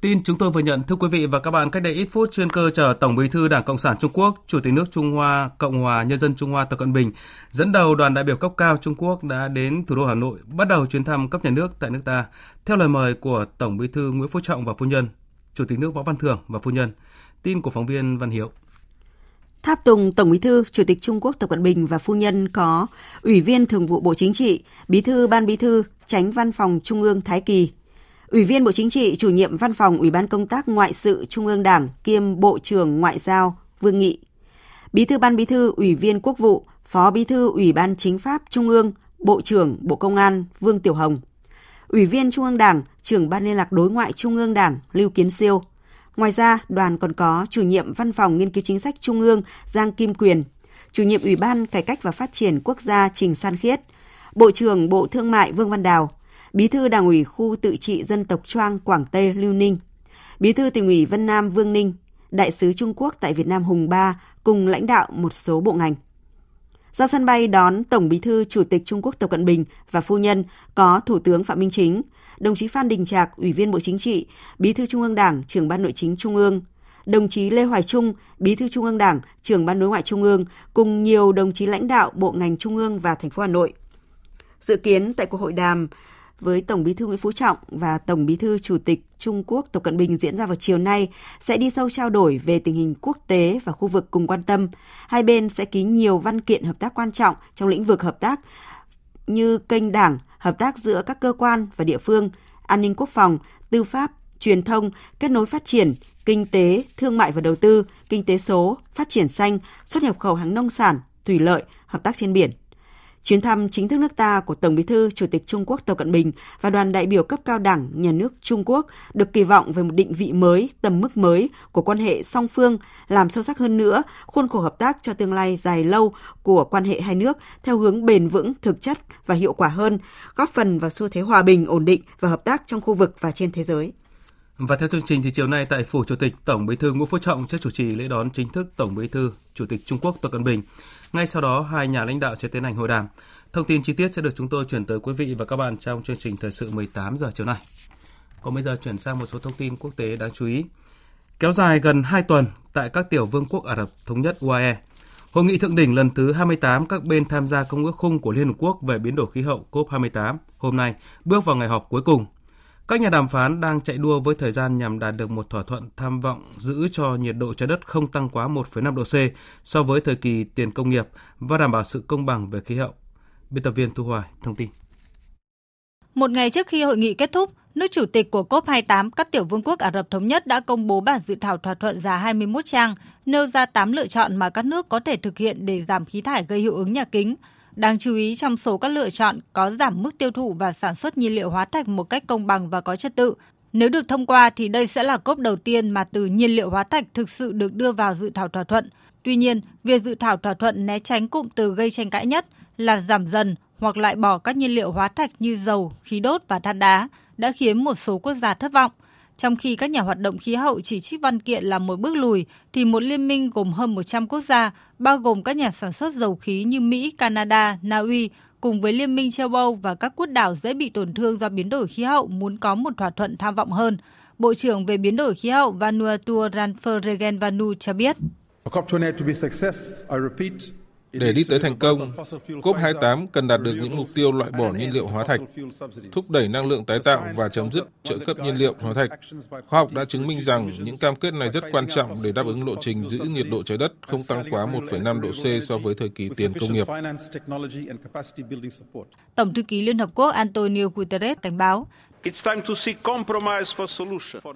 Tin chúng tôi vừa nhận, thưa quý vị và các bạn, cách đây ít phút chuyên cơ chở Tổng Bí thư Đảng Cộng sản Trung Quốc, Chủ tịch nước Trung Hoa Cộng hòa Nhân dân Trung Hoa Tập Cận Bình dẫn đầu đoàn đại biểu cấp cao Trung Quốc đã đến thủ đô Hà Nội bắt đầu chuyến thăm cấp nhà nước tại nước ta theo lời mời của Tổng Bí thư Nguyễn Phú Trọng và phu nhân, Chủ tịch nước Võ Văn Thưởng và phu nhân. Tin của phóng viên Văn Hiếu. Tháp tùng Tổng Bí thư, Chủ tịch Trung Quốc Tập Cận Bình và phu nhân có Ủy viên Thường vụ Bộ Chính trị, Bí thư Ban Bí thư, Tránh Văn phòng Trung ương Thái Kỳ, Ủy viên Bộ Chính trị, Chủ nhiệm Văn phòng Ủy ban Công tác Ngoại sự Trung ương Đảng kiêm Bộ trưởng Ngoại giao Vương Nghị, Bí thư Ban Bí thư, Ủy viên Quốc vụ, Phó Bí thư Ủy ban Chính pháp Trung ương, Bộ trưởng Bộ Công an Vương Tiểu Hồng, Ủy viên Trung ương Đảng, Trưởng Ban Liên lạc Đối ngoại Trung ương Đảng Lưu Kiến Siêu, Ngoài ra, đoàn còn có chủ nhiệm Văn phòng Nghiên cứu Chính sách Trung ương Giang Kim Quyền, chủ nhiệm Ủy ban Cải cách và Phát triển Quốc gia Trình San Khiết, Bộ trưởng Bộ Thương mại Vương Văn Đào, Bí thư Đảng ủy khu tự trị dân tộc Choang Quảng Tây Lưu Ninh, Bí thư tỉnh ủy Vân Nam Vương Ninh, Đại sứ Trung Quốc tại Việt Nam Hùng Ba cùng lãnh đạo một số bộ ngành. Ra sân bay đón Tổng Bí thư Chủ tịch Trung Quốc Tập Cận Bình và phu nhân có Thủ tướng Phạm Minh Chính, đồng chí Phan Đình Trạc, Ủy viên Bộ Chính trị, Bí thư Trung ương Đảng, trưởng Ban Nội chính Trung ương, đồng chí Lê Hoài Trung, Bí thư Trung ương Đảng, trưởng Ban Đối ngoại Trung ương cùng nhiều đồng chí lãnh đạo bộ ngành Trung ương và thành phố Hà Nội. Dự kiến tại cuộc hội đàm, với Tổng Bí thư Nguyễn Phú Trọng và Tổng Bí thư Chủ tịch Trung Quốc Tập Cận Bình diễn ra vào chiều nay sẽ đi sâu trao đổi về tình hình quốc tế và khu vực cùng quan tâm. Hai bên sẽ ký nhiều văn kiện hợp tác quan trọng trong lĩnh vực hợp tác như kênh đảng, hợp tác giữa các cơ quan và địa phương, an ninh quốc phòng, tư pháp, truyền thông, kết nối phát triển, kinh tế, thương mại và đầu tư, kinh tế số, phát triển xanh, xuất nhập khẩu hàng nông sản, thủy lợi, hợp tác trên biển. Chuyến thăm chính thức nước ta của Tổng Bí thư Chủ tịch Trung Quốc Tập Cận Bình và đoàn đại biểu cấp cao Đảng, Nhà nước Trung Quốc được kỳ vọng về một định vị mới, tầm mức mới của quan hệ song phương, làm sâu sắc hơn nữa khuôn khổ hợp tác cho tương lai dài lâu của quan hệ hai nước theo hướng bền vững, thực chất và hiệu quả hơn, góp phần vào xu thế hòa bình, ổn định và hợp tác trong khu vực và trên thế giới. Và theo chương trình thì chiều nay tại phủ Chủ tịch Tổng Bí thư Nguyễn Phú Trọng sẽ chủ trì lễ đón chính thức Tổng Bí thư Chủ tịch Trung Quốc Tập Cận Bình. Ngay sau đó hai nhà lãnh đạo sẽ tiến hành hội đàm. Thông tin chi tiết sẽ được chúng tôi chuyển tới quý vị và các bạn trong chương trình thời sự 18 giờ chiều nay. Còn bây giờ chuyển sang một số thông tin quốc tế đáng chú ý. Kéo dài gần 2 tuần tại các tiểu vương quốc Ả Rập Thống nhất UAE, Hội nghị thượng đỉnh lần thứ 28 các bên tham gia công ước khung của Liên Hợp Quốc về biến đổi khí hậu COP28 hôm nay bước vào ngày họp cuối cùng. Các nhà đàm phán đang chạy đua với thời gian nhằm đạt được một thỏa thuận tham vọng giữ cho nhiệt độ trái đất không tăng quá 1,5 độ C so với thời kỳ tiền công nghiệp và đảm bảo sự công bằng về khí hậu. Biên tập viên Thu Hoài thông tin. Một ngày trước khi hội nghị kết thúc, nước chủ tịch của COP28 các tiểu vương quốc Ả Rập Thống Nhất đã công bố bản dự thảo thỏa thuận dài 21 trang, nêu ra 8 lựa chọn mà các nước có thể thực hiện để giảm khí thải gây hiệu ứng nhà kính. Đáng chú ý trong số các lựa chọn có giảm mức tiêu thụ và sản xuất nhiên liệu hóa thạch một cách công bằng và có trật tự. Nếu được thông qua thì đây sẽ là cốp đầu tiên mà từ nhiên liệu hóa thạch thực sự được đưa vào dự thảo thỏa thuận. Tuy nhiên, việc dự thảo thỏa thuận né tránh cụm từ gây tranh cãi nhất là giảm dần hoặc loại bỏ các nhiên liệu hóa thạch như dầu, khí đốt và than đá đã khiến một số quốc gia thất vọng. Trong khi các nhà hoạt động khí hậu chỉ trích văn kiện là một bước lùi, thì một liên minh gồm hơn 100 quốc gia, bao gồm các nhà sản xuất dầu khí như Mỹ, Canada, Na Uy, cùng với Liên minh châu Âu và các quốc đảo dễ bị tổn thương do biến đổi khí hậu muốn có một thỏa thuận tham vọng hơn. Bộ trưởng về biến đổi khí hậu Vanuatu Ranferegen Vanu cho biết. Để đi tới thành công, COP28 cần đạt được những mục tiêu loại bỏ nhiên liệu hóa thạch, thúc đẩy năng lượng tái tạo và chấm dứt trợ cấp nhiên liệu hóa thạch. Khoa học đã chứng minh rằng những cam kết này rất quan trọng để đáp ứng lộ trình giữ nhiệt độ trái đất không tăng quá 1,5 độ C so với thời kỳ tiền công nghiệp. Tổng thư ký Liên Hợp Quốc Antonio Guterres cảnh báo,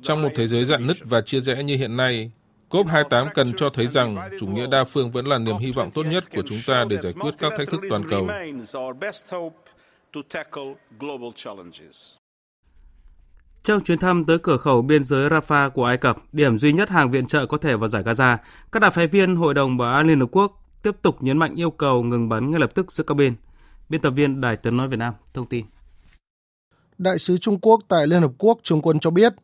trong một thế giới dạn nứt và chia rẽ như hiện nay, COP28 cần cho thấy rằng chủ nghĩa đa phương vẫn là niềm hy vọng tốt nhất của chúng ta để giải quyết các thách thức toàn cầu. Trong chuyến thăm tới cửa khẩu biên giới Rafah của Ai Cập, điểm duy nhất hàng viện trợ có thể vào giải Gaza, các đặc phái viên Hội đồng Bảo an Liên Hợp Quốc tiếp tục nhấn mạnh yêu cầu ngừng bắn ngay lập tức giữa các bên. Biên tập viên Đài Tiếng Nói Việt Nam thông tin. Đại sứ Trung Quốc tại Liên Hợp Quốc Trung Quân cho biết,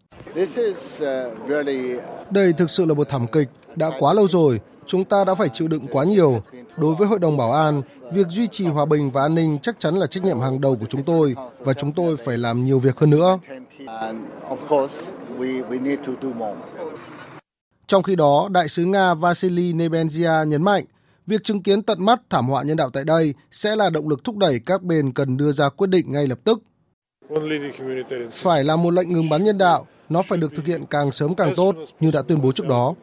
đây thực sự là một thảm kịch, đã quá lâu rồi, chúng ta đã phải chịu đựng quá nhiều. Đối với Hội đồng Bảo an, việc duy trì hòa bình và an ninh chắc chắn là trách nhiệm hàng đầu của chúng tôi và chúng tôi phải làm nhiều việc hơn nữa. Trong khi đó, Đại sứ Nga Vasily Nebenzia nhấn mạnh, việc chứng kiến tận mắt thảm họa nhân đạo tại đây sẽ là động lực thúc đẩy các bên cần đưa ra quyết định ngay lập tức phải là một lệnh ngừng bắn nhân đạo, nó phải được thực hiện càng sớm càng tốt, như đã tuyên bố trước đó.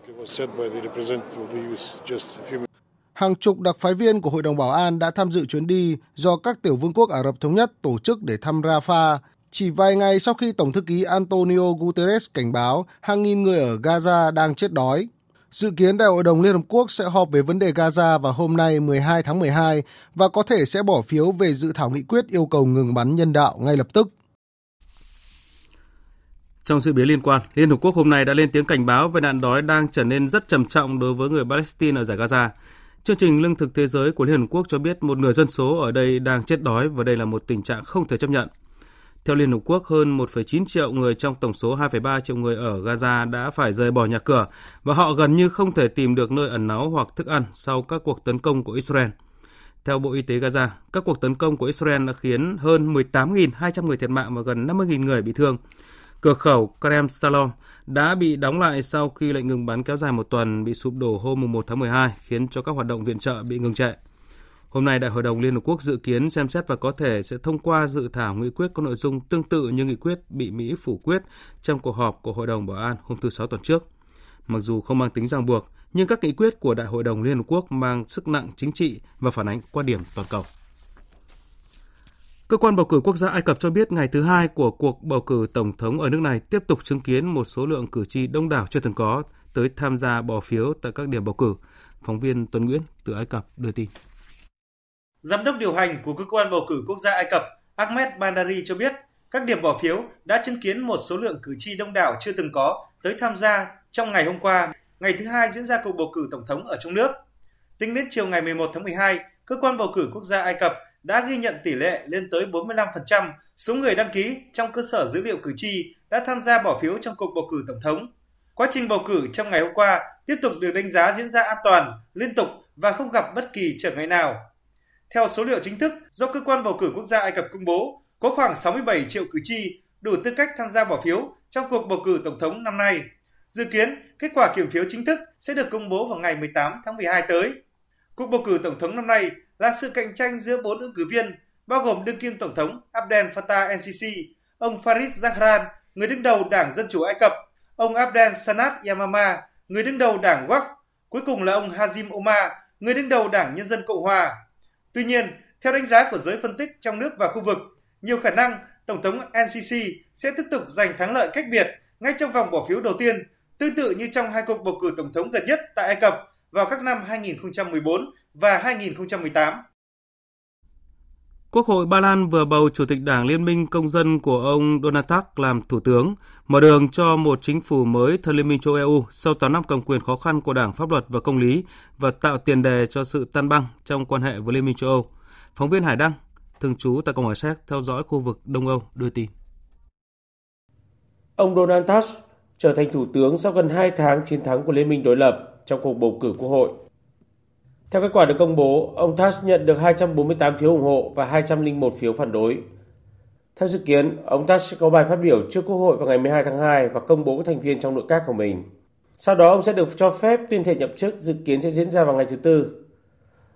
Hàng chục đặc phái viên của Hội đồng Bảo an đã tham dự chuyến đi do các tiểu vương quốc Ả Rập Thống Nhất tổ chức để thăm Rafah, chỉ vài ngày sau khi Tổng thư ký Antonio Guterres cảnh báo hàng nghìn người ở Gaza đang chết đói. Dự kiến Đại hội đồng Liên Hợp Quốc sẽ họp về vấn đề Gaza vào hôm nay 12 tháng 12 và có thể sẽ bỏ phiếu về dự thảo nghị quyết yêu cầu ngừng bắn nhân đạo ngay lập tức. Trong diễn biến liên quan, Liên Hợp Quốc hôm nay đã lên tiếng cảnh báo về nạn đói đang trở nên rất trầm trọng đối với người Palestine ở giải Gaza. Chương trình Lương thực Thế giới của Liên Hợp Quốc cho biết một nửa dân số ở đây đang chết đói và đây là một tình trạng không thể chấp nhận. Theo Liên Hợp Quốc, hơn 1,9 triệu người trong tổng số 2,3 triệu người ở Gaza đã phải rời bỏ nhà cửa và họ gần như không thể tìm được nơi ẩn náu hoặc thức ăn sau các cuộc tấn công của Israel. Theo Bộ Y tế Gaza, các cuộc tấn công của Israel đã khiến hơn 18.200 người thiệt mạng và gần 50.000 người bị thương. Cửa khẩu Kerem Salom đã bị đóng lại sau khi lệnh ngừng bắn kéo dài một tuần bị sụp đổ hôm 1 tháng 12, khiến cho các hoạt động viện trợ bị ngừng trệ. Hôm nay Đại hội đồng Liên Hợp Quốc dự kiến xem xét và có thể sẽ thông qua dự thảo nghị quyết có nội dung tương tự như nghị quyết bị Mỹ phủ quyết trong cuộc họp của Hội đồng Bảo an hôm thứ Sáu tuần trước. Mặc dù không mang tính ràng buộc, nhưng các nghị quyết của Đại hội đồng Liên Hợp Quốc mang sức nặng chính trị và phản ánh quan điểm toàn cầu. Cơ quan bầu cử quốc gia Ai Cập cho biết ngày thứ hai của cuộc bầu cử tổng thống ở nước này tiếp tục chứng kiến một số lượng cử tri đông đảo chưa từng có tới tham gia bỏ phiếu tại các điểm bầu cử. Phóng viên Tuấn Nguyễn từ Ai Cập đưa tin. Giám đốc điều hành của cơ quan bầu cử quốc gia Ai Cập Ahmed Bandari cho biết các điểm bỏ phiếu đã chứng kiến một số lượng cử tri đông đảo chưa từng có tới tham gia trong ngày hôm qua, ngày thứ hai diễn ra cuộc bầu cử tổng thống ở trong nước. Tính đến chiều ngày 11 tháng 12, cơ quan bầu cử quốc gia Ai Cập đã ghi nhận tỷ lệ lên tới 45% số người đăng ký trong cơ sở dữ liệu cử tri đã tham gia bỏ phiếu trong cuộc bầu cử tổng thống. Quá trình bầu cử trong ngày hôm qua tiếp tục được đánh giá diễn ra an toàn, liên tục và không gặp bất kỳ trở ngại nào. Theo số liệu chính thức do cơ quan bầu cử quốc gia Ai Cập công bố, có khoảng 67 triệu cử tri đủ tư cách tham gia bỏ phiếu trong cuộc bầu cử tổng thống năm nay. Dự kiến, kết quả kiểm phiếu chính thức sẽ được công bố vào ngày 18 tháng 12 tới. Cuộc bầu cử tổng thống năm nay là sự cạnh tranh giữa bốn ứng cử viên, bao gồm đương kim tổng thống Abdel Fattah NCC, ông Farid Zahran, người đứng đầu Đảng Dân Chủ Ai Cập, ông Abdel Sanad Yamama, người đứng đầu Đảng Waf, cuối cùng là ông Hazim Omar, người đứng đầu Đảng Nhân dân Cộng hòa. Tuy nhiên, theo đánh giá của giới phân tích trong nước và khu vực, nhiều khả năng Tổng thống NCC sẽ tiếp tục giành thắng lợi cách biệt ngay trong vòng bỏ phiếu đầu tiên, tương tự như trong hai cuộc bầu cử tổng thống gần nhất tại Ai Cập vào các năm 2014 và 2018. Quốc hội Ba Lan vừa bầu Chủ tịch Đảng Liên minh Công dân của ông Donald Tusk làm Thủ tướng, mở đường cho một chính phủ mới thân Liên minh châu EU sau 8 năm cầm quyền khó khăn của Đảng Pháp luật và Công lý và tạo tiền đề cho sự tan băng trong quan hệ với Liên minh châu Âu. Phóng viên Hải Đăng, thường trú tại Cộng hòa Séc theo dõi khu vực Đông Âu đưa tin. Ông Donald Tusk trở thành thủ tướng sau gần 2 tháng chiến thắng của Liên minh đối lập trong cuộc bầu cử quốc hội. Theo kết quả được công bố, ông Tusk nhận được 248 phiếu ủng hộ và 201 phiếu phản đối. Theo dự kiến, ông Tusk sẽ có bài phát biểu trước Quốc hội vào ngày 12 tháng 2 và công bố các thành viên trong nội các của mình. Sau đó ông sẽ được cho phép tuyên thệ nhậm chức dự kiến sẽ diễn ra vào ngày thứ Tư.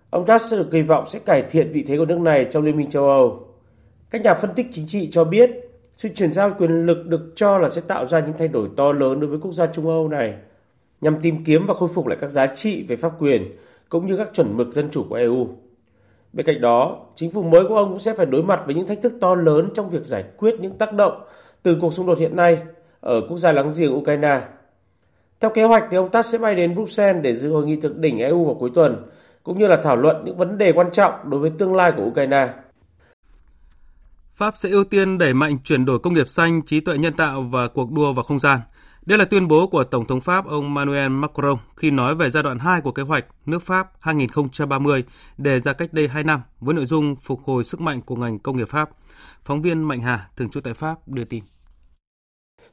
Ông Tusk sẽ được kỳ vọng sẽ cải thiện vị thế của nước này trong Liên minh châu Âu. Các nhà phân tích chính trị cho biết sự chuyển giao quyền lực được cho là sẽ tạo ra những thay đổi to lớn đối với quốc gia Trung Âu này nhằm tìm kiếm và khôi phục lại các giá trị về pháp quyền cũng như các chuẩn mực dân chủ của EU. Bên cạnh đó, chính phủ mới của ông cũng sẽ phải đối mặt với những thách thức to lớn trong việc giải quyết những tác động từ cuộc xung đột hiện nay ở quốc gia láng giềng Ukraine. Theo kế hoạch thì ông Tusk sẽ bay đến Bruxelles để dự hội nghị thượng đỉnh EU vào cuối tuần, cũng như là thảo luận những vấn đề quan trọng đối với tương lai của Ukraine. Pháp sẽ ưu tiên đẩy mạnh chuyển đổi công nghiệp xanh, trí tuệ nhân tạo và cuộc đua vào không gian – đây là tuyên bố của Tổng thống Pháp ông Emmanuel Macron khi nói về giai đoạn 2 của kế hoạch nước Pháp 2030 đề ra cách đây 2 năm với nội dung phục hồi sức mạnh của ngành công nghiệp Pháp. Phóng viên Mạnh Hà, thường trú tại Pháp, đưa tin.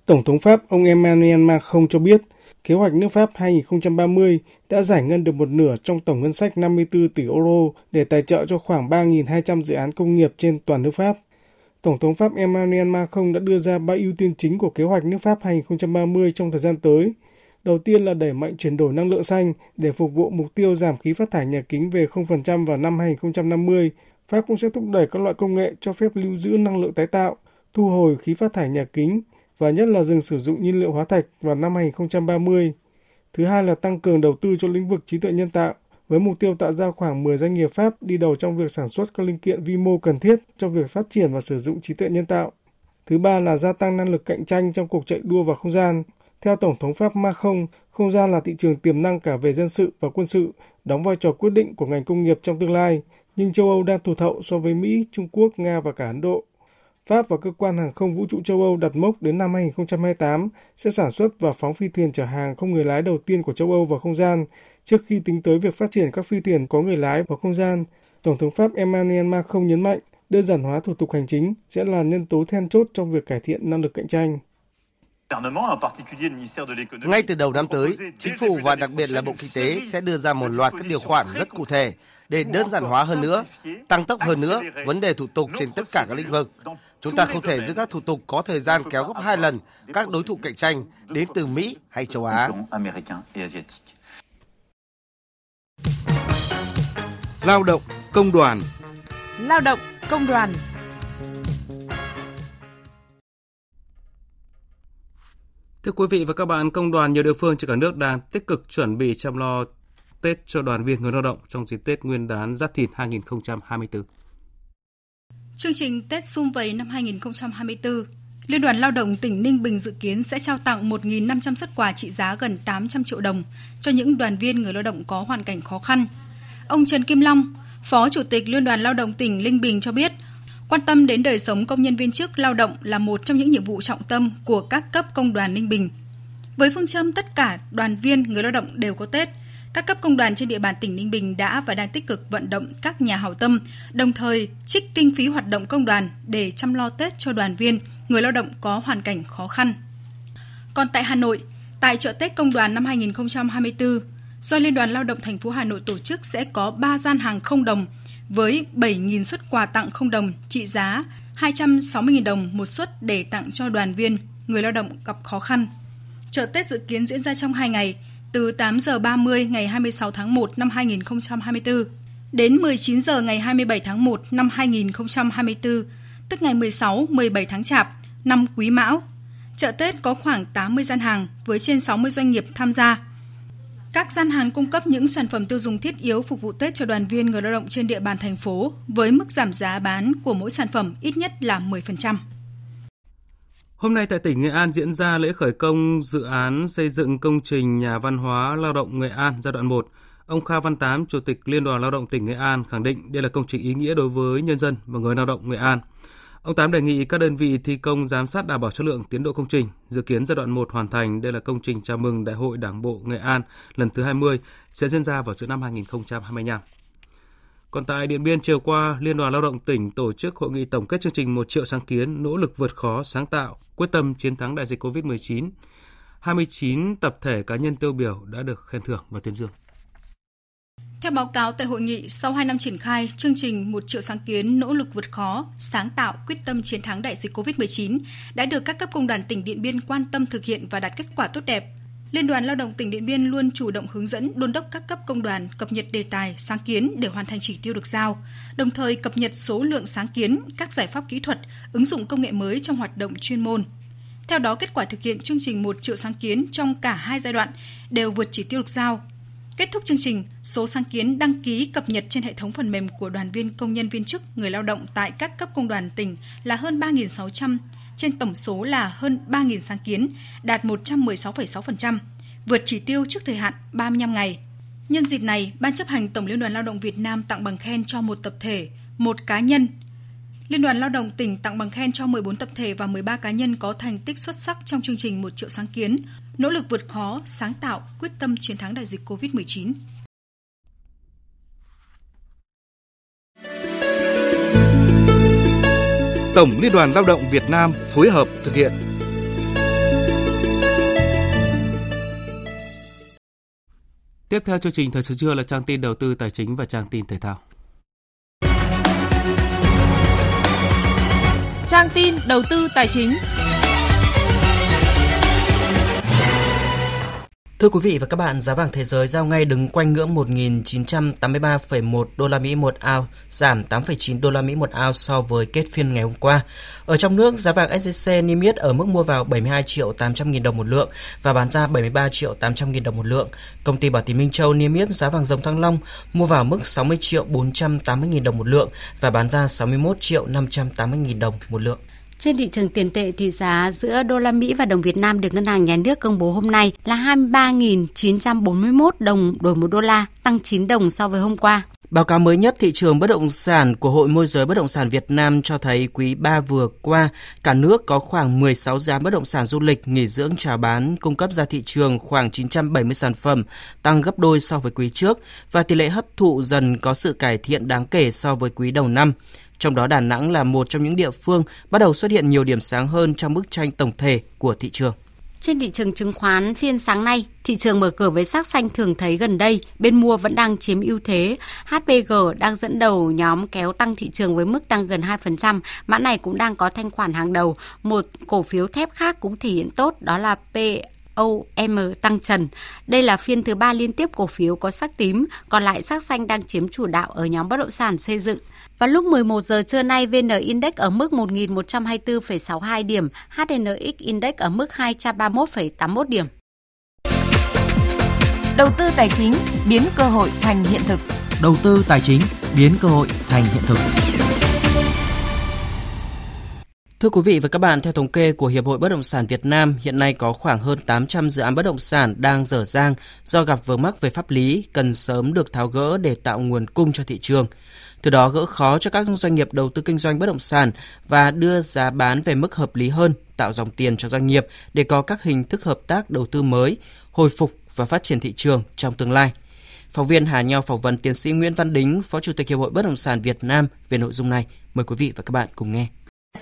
Tổng thống Pháp ông Emmanuel Macron cho biết kế hoạch nước Pháp 2030 đã giải ngân được một nửa trong tổng ngân sách 54 tỷ euro để tài trợ cho khoảng 3.200 dự án công nghiệp trên toàn nước Pháp. Tổng thống Pháp Emmanuel Macron đã đưa ra ba ưu tiên chính của kế hoạch nước Pháp 2030 trong thời gian tới. Đầu tiên là đẩy mạnh chuyển đổi năng lượng xanh để phục vụ mục tiêu giảm khí phát thải nhà kính về 0% vào năm 2050. Pháp cũng sẽ thúc đẩy các loại công nghệ cho phép lưu giữ năng lượng tái tạo, thu hồi khí phát thải nhà kính và nhất là dừng sử dụng nhiên liệu hóa thạch vào năm 2030. Thứ hai là tăng cường đầu tư cho lĩnh vực trí tuệ nhân tạo với mục tiêu tạo ra khoảng 10 doanh nghiệp Pháp đi đầu trong việc sản xuất các linh kiện vi mô cần thiết cho việc phát triển và sử dụng trí tuệ nhân tạo. Thứ ba là gia tăng năng lực cạnh tranh trong cuộc chạy đua vào không gian. Theo Tổng thống Pháp Macron, không gian là thị trường tiềm năng cả về dân sự và quân sự, đóng vai trò quyết định của ngành công nghiệp trong tương lai, nhưng châu Âu đang tụt hậu so với Mỹ, Trung Quốc, Nga và cả Ấn Độ. Pháp và cơ quan hàng không vũ trụ châu Âu đặt mốc đến năm 2028 sẽ sản xuất và phóng phi thuyền chở hàng không người lái đầu tiên của châu Âu vào không gian, Trước khi tính tới việc phát triển các phi thuyền có người lái vào không gian, Tổng thống Pháp Emmanuel Macron nhấn mạnh đơn giản hóa thủ tục hành chính sẽ là nhân tố then chốt trong việc cải thiện năng lực cạnh tranh. Ngay từ đầu năm tới, chính phủ và đặc biệt là Bộ Kinh tế sẽ đưa ra một loạt các điều khoản rất cụ thể để đơn giản hóa hơn nữa, tăng tốc hơn nữa vấn đề thủ tục trên tất cả các lĩnh vực. Chúng ta không thể giữ các thủ tục có thời gian kéo gấp hai lần các đối thủ cạnh tranh đến từ Mỹ hay châu Á. Lao động công đoàn. Lao động công đoàn. Thưa quý vị và các bạn, công đoàn nhiều địa phương trên cả nước đang tích cực chuẩn bị chăm lo Tết cho đoàn viên người lao động trong dịp Tết Nguyên đán Giáp Thìn 2024. Chương trình Tết Xung Vầy năm 2024 Liên đoàn Lao động tỉnh Ninh Bình dự kiến sẽ trao tặng 1.500 xuất quà trị giá gần 800 triệu đồng cho những đoàn viên người lao động có hoàn cảnh khó khăn. Ông Trần Kim Long, Phó Chủ tịch Liên đoàn Lao động tỉnh Ninh Bình cho biết, quan tâm đến đời sống công nhân viên chức lao động là một trong những nhiệm vụ trọng tâm của các cấp công đoàn Ninh Bình. Với phương châm tất cả đoàn viên người lao động đều có Tết, các cấp công đoàn trên địa bàn tỉnh Ninh Bình đã và đang tích cực vận động các nhà hảo tâm, đồng thời trích kinh phí hoạt động công đoàn để chăm lo Tết cho đoàn viên, người lao động có hoàn cảnh khó khăn. Còn tại Hà Nội, tại chợ Tết công đoàn năm 2024, do Liên đoàn Lao động thành phố Hà Nội tổ chức sẽ có 3 gian hàng không đồng với 7.000 suất quà tặng không đồng trị giá 260.000 đồng một suất để tặng cho đoàn viên, người lao động gặp khó khăn. Chợ Tết dự kiến diễn ra trong 2 ngày, từ 8 giờ 30 ngày 26 tháng 1 năm 2024 đến 19 giờ ngày 27 tháng 1 năm 2024, tức ngày 16, 17 tháng Chạp, năm Quý Mão. Chợ Tết có khoảng 80 gian hàng với trên 60 doanh nghiệp tham gia. Các gian hàng cung cấp những sản phẩm tiêu dùng thiết yếu phục vụ Tết cho đoàn viên người lao động trên địa bàn thành phố với mức giảm giá bán của mỗi sản phẩm ít nhất là 10%. Hôm nay tại tỉnh Nghệ An diễn ra lễ khởi công dự án xây dựng công trình nhà văn hóa lao động Nghệ An giai đoạn 1. Ông Kha Văn Tám, Chủ tịch Liên đoàn Lao động tỉnh Nghệ An khẳng định đây là công trình ý nghĩa đối với nhân dân và người lao động Nghệ An. Ông Tám đề nghị các đơn vị thi công giám sát đảm bảo chất lượng tiến độ công trình, dự kiến giai đoạn 1 hoàn thành. Đây là công trình chào mừng Đại hội Đảng bộ Nghệ An lần thứ 20 sẽ diễn ra vào giữa năm 2025. Còn tại Điện Biên chiều qua, Liên đoàn Lao động tỉnh tổ chức hội nghị tổng kết chương trình 1 triệu sáng kiến, nỗ lực vượt khó, sáng tạo, quyết tâm chiến thắng đại dịch COVID-19. 29 tập thể cá nhân tiêu biểu đã được khen thưởng và tuyên dương. Theo báo cáo tại hội nghị, sau 2 năm triển khai, chương trình 1 triệu sáng kiến nỗ lực vượt khó, sáng tạo, quyết tâm chiến thắng đại dịch COVID-19 đã được các cấp công đoàn tỉnh Điện Biên quan tâm thực hiện và đạt kết quả tốt đẹp. Liên đoàn Lao động tỉnh Điện Biên luôn chủ động hướng dẫn đôn đốc các cấp công đoàn cập nhật đề tài, sáng kiến để hoàn thành chỉ tiêu được giao, đồng thời cập nhật số lượng sáng kiến, các giải pháp kỹ thuật, ứng dụng công nghệ mới trong hoạt động chuyên môn. Theo đó, kết quả thực hiện chương trình 1 triệu sáng kiến trong cả hai giai đoạn đều vượt chỉ tiêu được giao. Kết thúc chương trình, số sáng kiến đăng ký cập nhật trên hệ thống phần mềm của đoàn viên công nhân viên chức người lao động tại các cấp công đoàn tỉnh là hơn 3.600 trên tổng số là hơn 3.000 sáng kiến, đạt 116,6%, vượt chỉ tiêu trước thời hạn 35 ngày. Nhân dịp này, Ban chấp hành Tổng Liên đoàn Lao động Việt Nam tặng bằng khen cho một tập thể, một cá nhân. Liên đoàn Lao động tỉnh tặng bằng khen cho 14 tập thể và 13 cá nhân có thành tích xuất sắc trong chương trình một triệu sáng kiến, nỗ lực vượt khó, sáng tạo, quyết tâm chiến thắng đại dịch COVID-19. Tổng Liên đoàn Lao động Việt Nam phối hợp thực hiện. Tiếp theo chương trình thời sự trưa là trang tin đầu tư tài chính và trang tin thể thao. Trang tin đầu tư tài chính. Thưa quý vị và các bạn, giá vàng thế giới giao ngay đứng quanh ngưỡng 1.983,1 đô la Mỹ một ao, giảm 8,9 đô la Mỹ một ao so với kết phiên ngày hôm qua. Ở trong nước, giá vàng SJC niêm yết ở mức mua vào 72 triệu 800 nghìn đồng một lượng và bán ra 73 triệu 800 nghìn đồng một lượng. Công ty Bảo Tín Minh Châu niêm yết giá vàng dòng Thăng Long mua vào mức 60 triệu 480 nghìn đồng một lượng và bán ra 61 triệu 580 nghìn đồng một lượng. Trên thị trường tiền tệ thì giá giữa đô la Mỹ và đồng Việt Nam được Ngân hàng Nhà nước công bố hôm nay là 23.941 đồng đổi một đô la, tăng 9 đồng so với hôm qua. Báo cáo mới nhất thị trường bất động sản của Hội môi giới bất động sản Việt Nam cho thấy quý 3 vừa qua, cả nước có khoảng 16 giá bất động sản du lịch, nghỉ dưỡng chào bán cung cấp ra thị trường khoảng 970 sản phẩm, tăng gấp đôi so với quý trước và tỷ lệ hấp thụ dần có sự cải thiện đáng kể so với quý đầu năm. Trong đó Đà Nẵng là một trong những địa phương bắt đầu xuất hiện nhiều điểm sáng hơn trong bức tranh tổng thể của thị trường. Trên thị trường chứng khoán phiên sáng nay, thị trường mở cửa với sắc xanh thường thấy gần đây, bên mua vẫn đang chiếm ưu thế. HPG đang dẫn đầu nhóm kéo tăng thị trường với mức tăng gần 2%, mã này cũng đang có thanh khoản hàng đầu. Một cổ phiếu thép khác cũng thể hiện tốt đó là P OM tăng trần. Đây là phiên thứ ba liên tiếp cổ phiếu có sắc tím, còn lại sắc xanh đang chiếm chủ đạo ở nhóm bất động sản xây dựng. Vào lúc 11 giờ trưa nay, VN Index ở mức 1.124,62 điểm, HNX Index ở mức 231,81 điểm. Đầu tư tài chính biến cơ hội thành hiện thực. Đầu tư tài chính biến cơ hội thành hiện thực. Thưa quý vị và các bạn, theo thống kê của Hiệp hội Bất động sản Việt Nam, hiện nay có khoảng hơn 800 dự án bất động sản đang dở dang do gặp vướng mắc về pháp lý, cần sớm được tháo gỡ để tạo nguồn cung cho thị trường. Từ đó gỡ khó cho các doanh nghiệp đầu tư kinh doanh bất động sản và đưa giá bán về mức hợp lý hơn, tạo dòng tiền cho doanh nghiệp để có các hình thức hợp tác đầu tư mới, hồi phục và phát triển thị trường trong tương lai. Phóng viên Hà Nho phỏng vấn tiến sĩ Nguyễn Văn Đính, Phó Chủ tịch Hiệp hội Bất động sản Việt Nam về nội dung này. Mời quý vị và các bạn cùng nghe.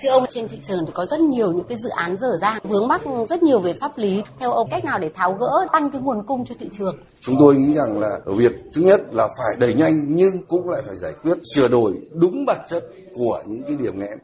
Thưa ông, trên thị trường thì có rất nhiều những cái dự án dở dang, vướng mắc rất nhiều về pháp lý. Theo ông, cách nào để tháo gỡ, tăng cái nguồn cung cho thị trường? Chúng tôi nghĩ rằng là việc thứ nhất là phải đẩy nhanh nhưng cũng lại phải giải quyết sửa đổi đúng bản chất của những cái điểm nghẽn.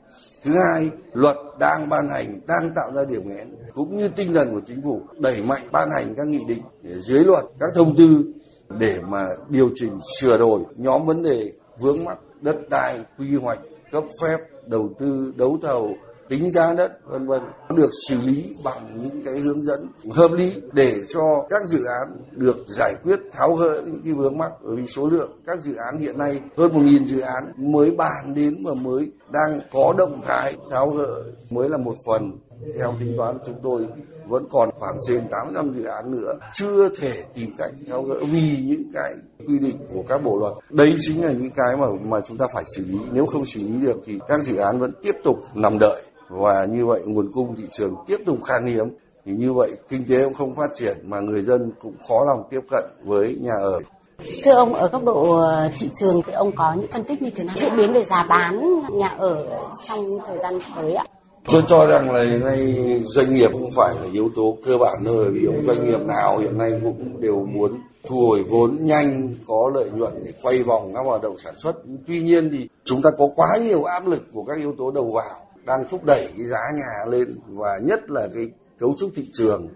Thứ hai, luật đang ban hành, đang tạo ra điểm nghẽn cũng như tinh thần của chính phủ đẩy mạnh ban hành các nghị định dưới luật, các thông tư để mà điều chỉnh sửa đổi nhóm vấn đề vướng mắc đất đai, quy hoạch, cấp phép, đầu tư, đấu thầu, tính giá đất vân vân. Được xử lý bằng những cái hướng dẫn hợp lý để cho các dự án được giải quyết tháo gỡ những cái vướng mắc bởi vì số lượng. Các dự án hiện nay hơn một nghìn dự án mới bàn đến và mới đang có động thái tháo gỡ mới là một phần. Theo tính toán của chúng tôi vẫn còn khoảng trên 800 dự án nữa chưa thể tìm cách tháo gỡ vì những cái quy định của các bộ luật. Đấy chính là những cái mà mà chúng ta phải xử lý. Nếu không xử lý được thì các dự án vẫn tiếp tục nằm đợi và như vậy nguồn cung thị trường tiếp tục khan hiếm thì như vậy kinh tế cũng không phát triển mà người dân cũng khó lòng tiếp cận với nhà ở. Thưa ông, ở góc độ ờ, thị trường thì ông có những phân tích như thế nào diễn biến về giá bán nhà ở trong thời gian tới ạ? Tôi cho rằng là hiện nay doanh nghiệp không phải là yếu tố cơ bản thôi vì doanh nghiệp nào hiện nay cũng đều muốn thu hồi vốn nhanh, có lợi nhuận để quay vòng các hoạt động sản xuất. Tuy nhiên thì chúng ta có quá nhiều áp lực của các yếu tố đầu vào đang thúc đẩy cái giá nhà lên và nhất là cái cấu trúc thị trường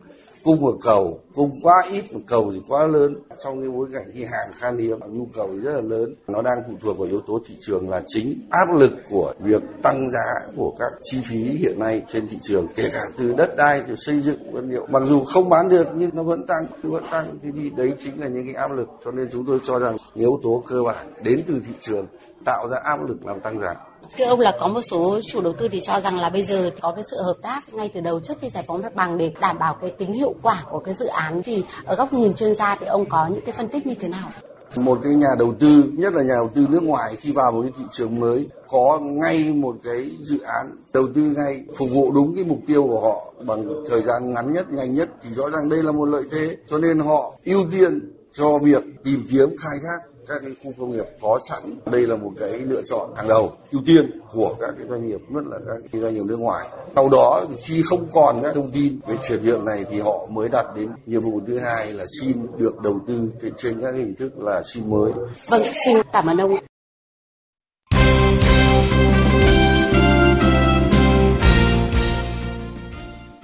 cung và cầu, cung quá ít mà cầu thì quá lớn. Trong cái bối cảnh khi hàng khan hiếm, nhu cầu thì rất là lớn. Nó đang phụ thuộc vào yếu tố thị trường là chính áp lực của việc tăng giá của các chi phí hiện nay trên thị trường, kể cả từ đất đai, từ xây dựng vật liệu. Mặc dù không bán được, nhưng nó vẫn tăng vẫn tăng. Thì đấy chính là những cái áp lực. Cho nên chúng tôi cho rằng yếu tố cơ bản đến từ thị trường tạo ra áp lực làm tăng giá. Thưa ông là có một số chủ đầu tư thì cho rằng là bây giờ có cái sự hợp tác ngay từ đầu trước khi giải phóng mặt bằng để đảm bảo cái tính hiệu quả của cái dự án thì ở góc nhìn chuyên gia thì ông có những cái phân tích như thế nào? một cái nhà đầu tư, nhất là nhà đầu tư nước ngoài khi vào một cái thị trường mới, có ngay một cái dự án đầu tư ngay phục vụ đúng cái mục tiêu của họ bằng thời gian ngắn nhất, nhanh nhất thì rõ ràng đây là một lợi thế, cho nên họ ưu tiên cho việc tìm kiếm khai thác các cái khu công nghiệp có sẵn. Đây là một cái lựa chọn hàng đầu ưu tiên của các cái doanh nghiệp nhất là các cái doanh nghiệp nước ngoài. Sau đó khi không còn các thông tin về chuyển nhượng này thì họ mới đặt đến nhiệm vụ thứ hai là xin được đầu tư trên các hình thức là xin mới. Vâng xin cảm ơn ông.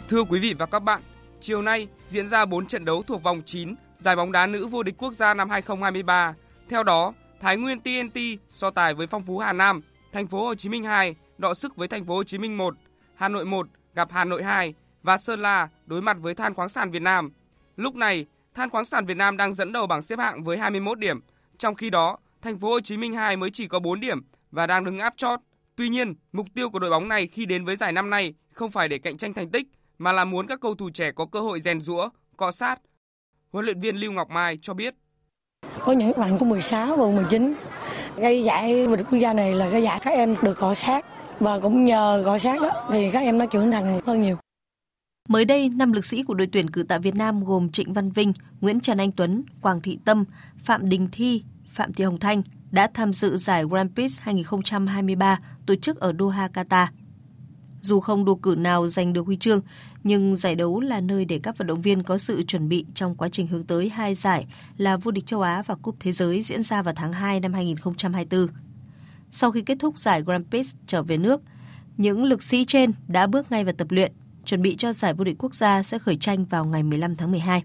Thưa quý vị và các bạn, chiều nay diễn ra 4 trận đấu thuộc vòng 9 giải bóng đá nữ vô địch quốc gia năm 2023 theo đó, Thái Nguyên TNT so tài với Phong Phú Hà Nam, Thành phố Hồ Chí Minh 2 đọ sức với Thành phố Hồ Chí Minh 1, Hà Nội 1 gặp Hà Nội 2 và Sơn La đối mặt với Than khoáng sản Việt Nam. Lúc này, Than khoáng sản Việt Nam đang dẫn đầu bảng xếp hạng với 21 điểm, trong khi đó, Thành phố Hồ Chí Minh 2 mới chỉ có 4 điểm và đang đứng áp chót. Tuy nhiên, mục tiêu của đội bóng này khi đến với giải năm nay không phải để cạnh tranh thành tích mà là muốn các cầu thủ trẻ có cơ hội rèn rũa, cọ sát. Huấn luyện viên Lưu Ngọc Mai cho biết có những bạn của 16 và 19. Cái giải vô địch quốc gia này là cái giải các em được cọ sát và cũng nhờ cọ sát đó thì các em đã trưởng thành hơn nhiều. Mới đây, năm lực sĩ của đội tuyển cử tạ Việt Nam gồm Trịnh Văn Vinh, Nguyễn Trần Anh Tuấn, Quảng Thị Tâm, Phạm Đình Thi, Phạm Thị Hồng Thanh đã tham dự giải Grand Prix 2023 tổ chức ở Doha, Qatar. Dù không đua cử nào giành được huy chương, nhưng giải đấu là nơi để các vận động viên có sự chuẩn bị trong quá trình hướng tới hai giải là vô địch châu Á và Cúp Thế giới diễn ra vào tháng 2 năm 2024. Sau khi kết thúc giải Grand Prix trở về nước, những lực sĩ trên đã bước ngay vào tập luyện, chuẩn bị cho giải vô địch quốc gia sẽ khởi tranh vào ngày 15 tháng 12.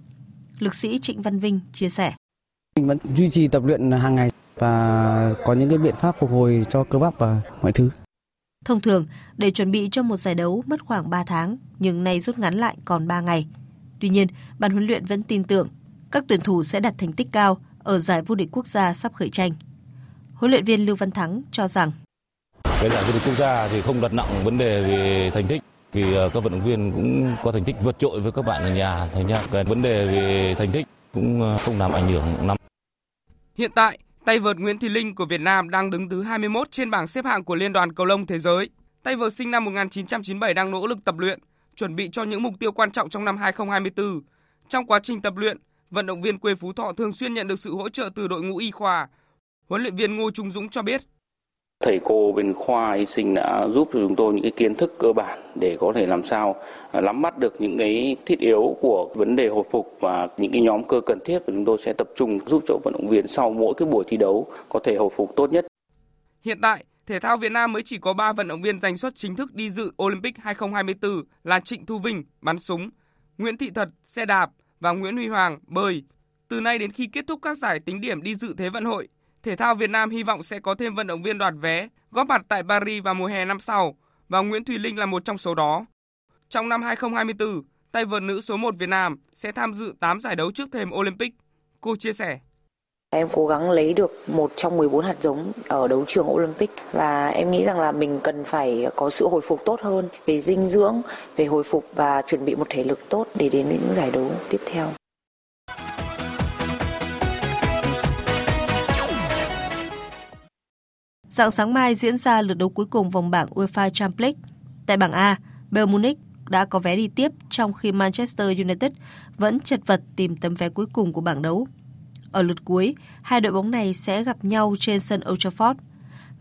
Lực sĩ Trịnh Văn Vinh chia sẻ. Mình vẫn duy trì tập luyện hàng ngày và có những cái biện pháp phục hồi cho cơ bắp và mọi thứ. Thông thường, để chuẩn bị cho một giải đấu mất khoảng 3 tháng, nhưng nay rút ngắn lại còn 3 ngày. Tuy nhiên, ban huấn luyện vẫn tin tưởng các tuyển thủ sẽ đạt thành tích cao ở giải vô địch quốc gia sắp khởi tranh. Huấn luyện viên Lưu Văn Thắng cho rằng cái giải vô địch quốc gia thì không đặt nặng vấn đề về thành tích vì ờ, các vận động viên cũng có thành tích vượt trội với các bạn ở nhà thành ra cái vấn đề về thành tích cũng ờ, không làm ảnh hưởng lắm. Hiện tại, tay vợt Nguyễn Thị Linh của Việt Nam đang đứng thứ 21 trên bảng xếp hạng của Liên đoàn Cầu lông Thế giới. Tay vợt sinh năm 1997 đang nỗ lực tập luyện, chuẩn bị cho những mục tiêu quan trọng trong năm 2024. Trong quá trình tập luyện, vận động viên quê Phú Thọ thường xuyên nhận được sự hỗ trợ từ đội ngũ y khoa. Huấn luyện viên Ngô Trung Dũng cho biết. Thầy cô bên khoa y sinh đã giúp cho chúng tôi những cái kiến thức cơ bản để có thể làm sao à, nắm bắt được những cái thiết yếu của vấn đề hồi phục và những cái nhóm cơ cần thiết và chúng tôi sẽ tập trung giúp cho vận động viên sau mỗi cái buổi thi đấu có thể hồi phục tốt nhất. Hiện tại, thể thao Việt Nam mới chỉ có 3 vận động viên giành suất chính thức đi dự Olympic 2024 là Trịnh Thu Vinh, bắn súng, Nguyễn Thị Thật, xe đạp và Nguyễn Huy Hoàng, bơi. Từ nay đến khi kết thúc các giải tính điểm đi dự Thế vận hội, thể thao Việt Nam hy vọng sẽ có thêm vận động viên đoạt vé góp mặt tại Paris vào mùa hè năm sau và Nguyễn Thùy Linh là một trong số đó. Trong năm 2024, tay vợt nữ số 1 Việt Nam sẽ tham dự 8 giải đấu trước thềm Olympic. Cô chia sẻ. Em cố gắng lấy được một trong 14 hạt giống ở đấu trường Olympic và em nghĩ rằng là mình cần phải có sự hồi phục tốt hơn về dinh dưỡng, về hồi phục và chuẩn bị một thể lực tốt để đến những giải đấu tiếp theo. Dạng sáng mai diễn ra lượt đấu cuối cùng vòng bảng UEFA Champions League. Tại bảng A, Bayern Munich đã có vé đi tiếp trong khi Manchester United vẫn chật vật tìm tấm vé cuối cùng của bảng đấu. Ở lượt cuối, hai đội bóng này sẽ gặp nhau trên sân Old Trafford.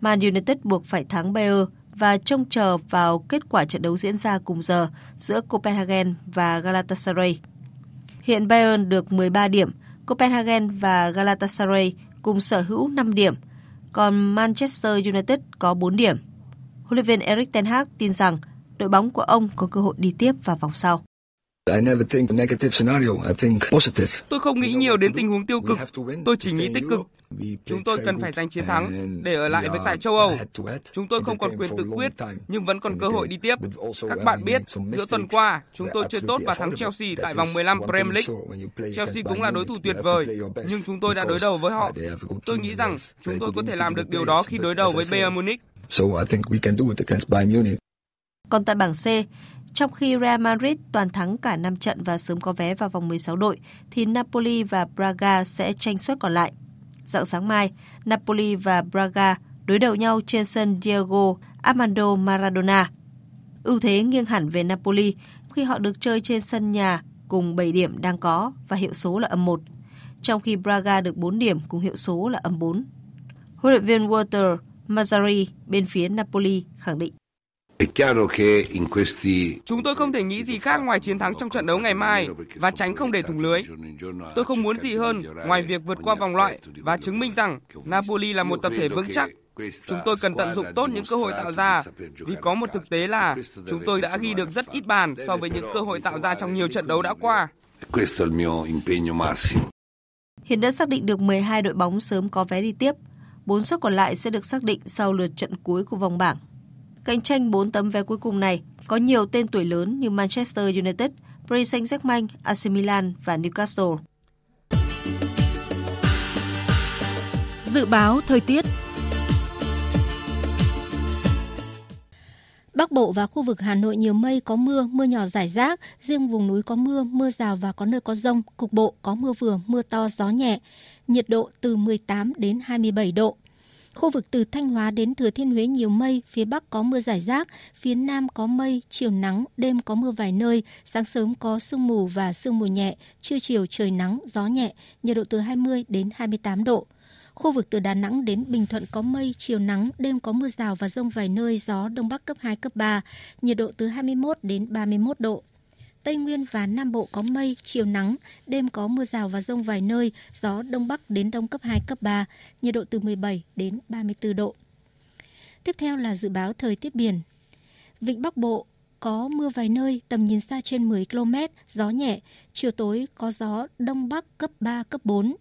Man United buộc phải thắng Bayern và trông chờ vào kết quả trận đấu diễn ra cùng giờ giữa Copenhagen và Galatasaray. Hiện Bayern được 13 điểm, Copenhagen và Galatasaray cùng sở hữu 5 điểm – còn Manchester United có 4 điểm. Huấn luyện viên Erik ten Hag tin rằng đội bóng của ông có cơ hội đi tiếp vào vòng sau. Tôi không nghĩ nhiều đến tình huống tiêu cực, tôi chỉ nghĩ tích cực. Chúng tôi cần phải giành chiến thắng để ở lại với giải châu Âu. Chúng tôi không còn quyền tự quyết, nhưng vẫn còn cơ hội đi tiếp. Các bạn biết, giữa tuần qua, chúng tôi chơi tốt và thắng Chelsea tại vòng 15 Premier League. Chelsea cũng là đối thủ tuyệt vời, nhưng chúng tôi đã đối đầu với họ. Tôi nghĩ rằng chúng tôi có thể làm được điều đó khi đối đầu với Bayern Munich. Còn tại bảng C, trong khi Real Madrid toàn thắng cả 5 trận và sớm có vé vào vòng 16 đội, thì Napoli và Braga sẽ tranh suất còn lại. Dạng sáng mai, Napoli và Braga đối đầu nhau trên sân Diego Armando Maradona. Ưu thế nghiêng hẳn về Napoli khi họ được chơi trên sân nhà cùng 7 điểm đang có và hiệu số là âm 1, trong khi Braga được 4 điểm cùng hiệu số là âm 4. Huấn luyện viên Walter Mazzari bên phía Napoli khẳng định. Chúng tôi không thể nghĩ gì khác ngoài chiến thắng trong trận đấu ngày mai và tránh không để thủng lưới. Tôi không muốn gì hơn ngoài việc vượt qua vòng loại và chứng minh rằng Napoli là một tập thể vững chắc. Chúng tôi cần tận dụng tốt những cơ hội tạo ra vì có một thực tế là chúng tôi đã ghi được rất ít bàn so với những cơ hội tạo ra trong nhiều trận đấu đã qua. Hiện đã xác định được 12 đội bóng sớm có vé đi tiếp. Bốn suất còn lại sẽ được xác định sau lượt trận cuối của vòng bảng. Cạnh tranh 4 tấm vé cuối cùng này có nhiều tên tuổi lớn như Manchester United, Paris Saint-Germain, AC Milan và Newcastle. Dự báo thời tiết Bắc Bộ và khu vực Hà Nội nhiều mây, có mưa, mưa nhỏ rải rác. Riêng vùng núi có mưa, mưa rào và có nơi có rông. Cục bộ có mưa vừa, mưa to, gió nhẹ. Nhiệt độ từ 18 đến 27 độ. Khu vực từ Thanh Hóa đến Thừa Thiên Huế nhiều mây, phía Bắc có mưa rải rác, phía Nam có mây, chiều nắng, đêm có mưa vài nơi, sáng sớm có sương mù và sương mù nhẹ, trưa chiều trời nắng, gió nhẹ, nhiệt độ từ 20 đến 28 độ. Khu vực từ Đà Nẵng đến Bình Thuận có mây, chiều nắng, đêm có mưa rào và rông vài nơi, gió Đông Bắc cấp 2, cấp 3, nhiệt độ từ 21 đến 31 độ. Tây Nguyên và Nam Bộ có mây, chiều nắng, đêm có mưa rào và rông vài nơi, gió Đông Bắc đến Đông cấp 2, cấp 3, nhiệt độ từ 17 đến 34 độ. Tiếp theo là dự báo thời tiết biển. Vịnh Bắc Bộ có mưa vài nơi, tầm nhìn xa trên 10 km, gió nhẹ, chiều tối có gió đông bắc cấp 3, cấp 4.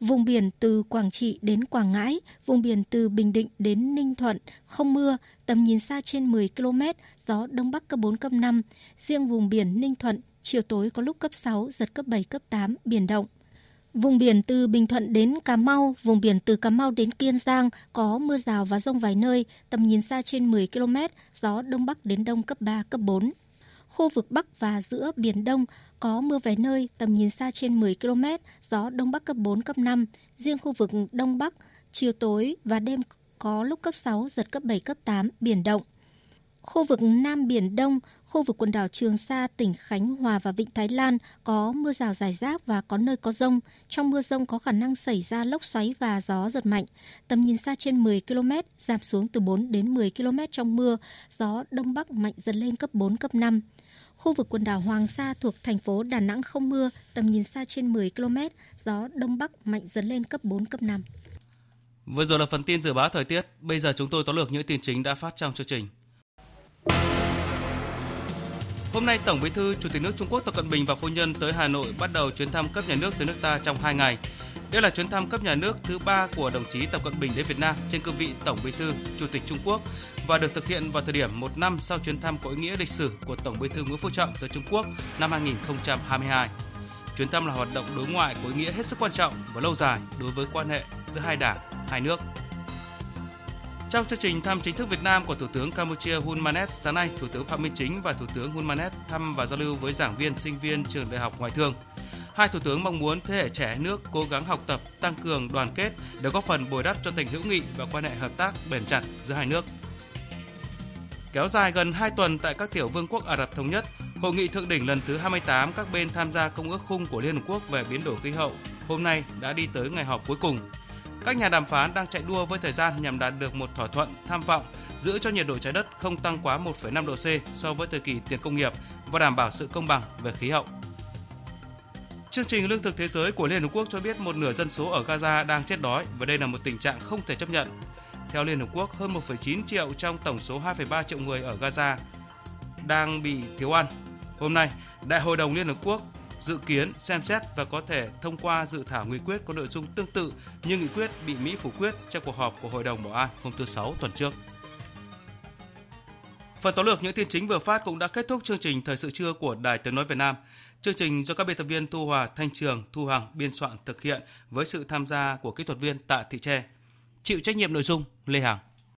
Vùng biển từ Quảng Trị đến Quảng Ngãi, vùng biển từ Bình Định đến Ninh Thuận không mưa, tầm nhìn xa trên 10 km, gió đông bắc cấp 4, cấp 5. Riêng vùng biển Ninh Thuận, chiều tối có lúc cấp 6, giật cấp 7, cấp 8, biển động. Vùng biển từ Bình Thuận đến Cà Mau, vùng biển từ Cà Mau đến Kiên Giang có mưa rào và rông vài nơi, tầm nhìn xa trên 10 km, gió đông bắc đến đông cấp 3, cấp 4. Khu vực Bắc và giữa Biển Đông có mưa vài nơi, tầm nhìn xa trên 10 km, gió Đông Bắc cấp 4, cấp 5. Riêng khu vực Đông Bắc, chiều tối và đêm có lúc cấp 6, giật cấp 7, cấp 8, biển động. Khu vực Nam Biển Đông, khu vực quần đảo Trường Sa, tỉnh Khánh Hòa và Vịnh Thái Lan có mưa rào rải rác và có nơi có rông. Trong mưa rông có khả năng xảy ra lốc xoáy và gió giật mạnh. Tầm nhìn xa trên 10 km, giảm xuống từ 4 đến 10 km trong mưa, gió Đông Bắc mạnh dần lên cấp 4, cấp 5. Khu vực quần đảo Hoàng Sa thuộc thành phố Đà Nẵng không mưa, tầm nhìn xa trên 10 km, gió Đông Bắc mạnh dần lên cấp 4, cấp 5. Vừa rồi là phần tin dự báo thời tiết, bây giờ chúng tôi tóm lược những tin chính đã phát trong chương trình. Hôm nay, Tổng Bí thư Chủ tịch nước Trung Quốc Tập Cận Bình và phu nhân tới Hà Nội bắt đầu chuyến thăm cấp nhà nước tới nước ta trong 2 ngày. Đây là chuyến thăm cấp nhà nước thứ ba của đồng chí Tập Cận Bình đến Việt Nam trên cương vị Tổng Bí thư Chủ tịch Trung Quốc và được thực hiện vào thời điểm một năm sau chuyến thăm có ý nghĩa lịch sử của Tổng Bí thư Nguyễn Phú Trọng tới Trung Quốc năm 2022. Chuyến thăm là hoạt động đối ngoại có ý nghĩa hết sức quan trọng và lâu dài đối với quan hệ giữa hai đảng, hai nước. Trong chương trình thăm chính thức Việt Nam của Thủ tướng Campuchia Hun Manet, sáng nay, Thủ tướng Phạm Minh Chính và Thủ tướng Hun Manet thăm và giao lưu với giảng viên, sinh viên trường đại học ngoại thương. Hai thủ tướng mong muốn thế hệ trẻ nước cố gắng học tập, tăng cường đoàn kết để góp phần bồi đắp cho tình hữu nghị và quan hệ hợp tác bền chặt giữa hai nước. Kéo dài gần 2 tuần tại các tiểu vương quốc Ả Rập Thống Nhất, Hội nghị thượng đỉnh lần thứ 28 các bên tham gia Công ước khung của Liên Hợp Quốc về biến đổi khí hậu hôm nay đã đi tới ngày họp cuối cùng. Các nhà đàm phán đang chạy đua với thời gian nhằm đạt được một thỏa thuận tham vọng giữ cho nhiệt độ trái đất không tăng quá 1,5 độ C so với thời kỳ tiền công nghiệp và đảm bảo sự công bằng về khí hậu. Chương trình Lương thực Thế giới của Liên Hợp Quốc cho biết một nửa dân số ở Gaza đang chết đói và đây là một tình trạng không thể chấp nhận. Theo Liên Hợp Quốc, hơn 1,9 triệu trong tổng số 2,3 triệu người ở Gaza đang bị thiếu ăn. Hôm nay, Đại hội đồng Liên Hợp Quốc dự kiến xem xét và có thể thông qua dự thảo nghị quyết có nội dung tương tự như nghị quyết bị Mỹ phủ quyết trong cuộc họp của Hội đồng Bảo an hôm thứ Sáu tuần trước. Phần tóm lược những tin chính vừa phát cũng đã kết thúc chương trình Thời sự trưa của Đài Tiếng Nói Việt Nam. Chương trình do các biên tập viên Thu Hòa, Thanh Trường, Thu Hằng biên soạn thực hiện với sự tham gia của kỹ thuật viên Tạ Thị Tre. Chịu trách nhiệm nội dung Lê Hằng.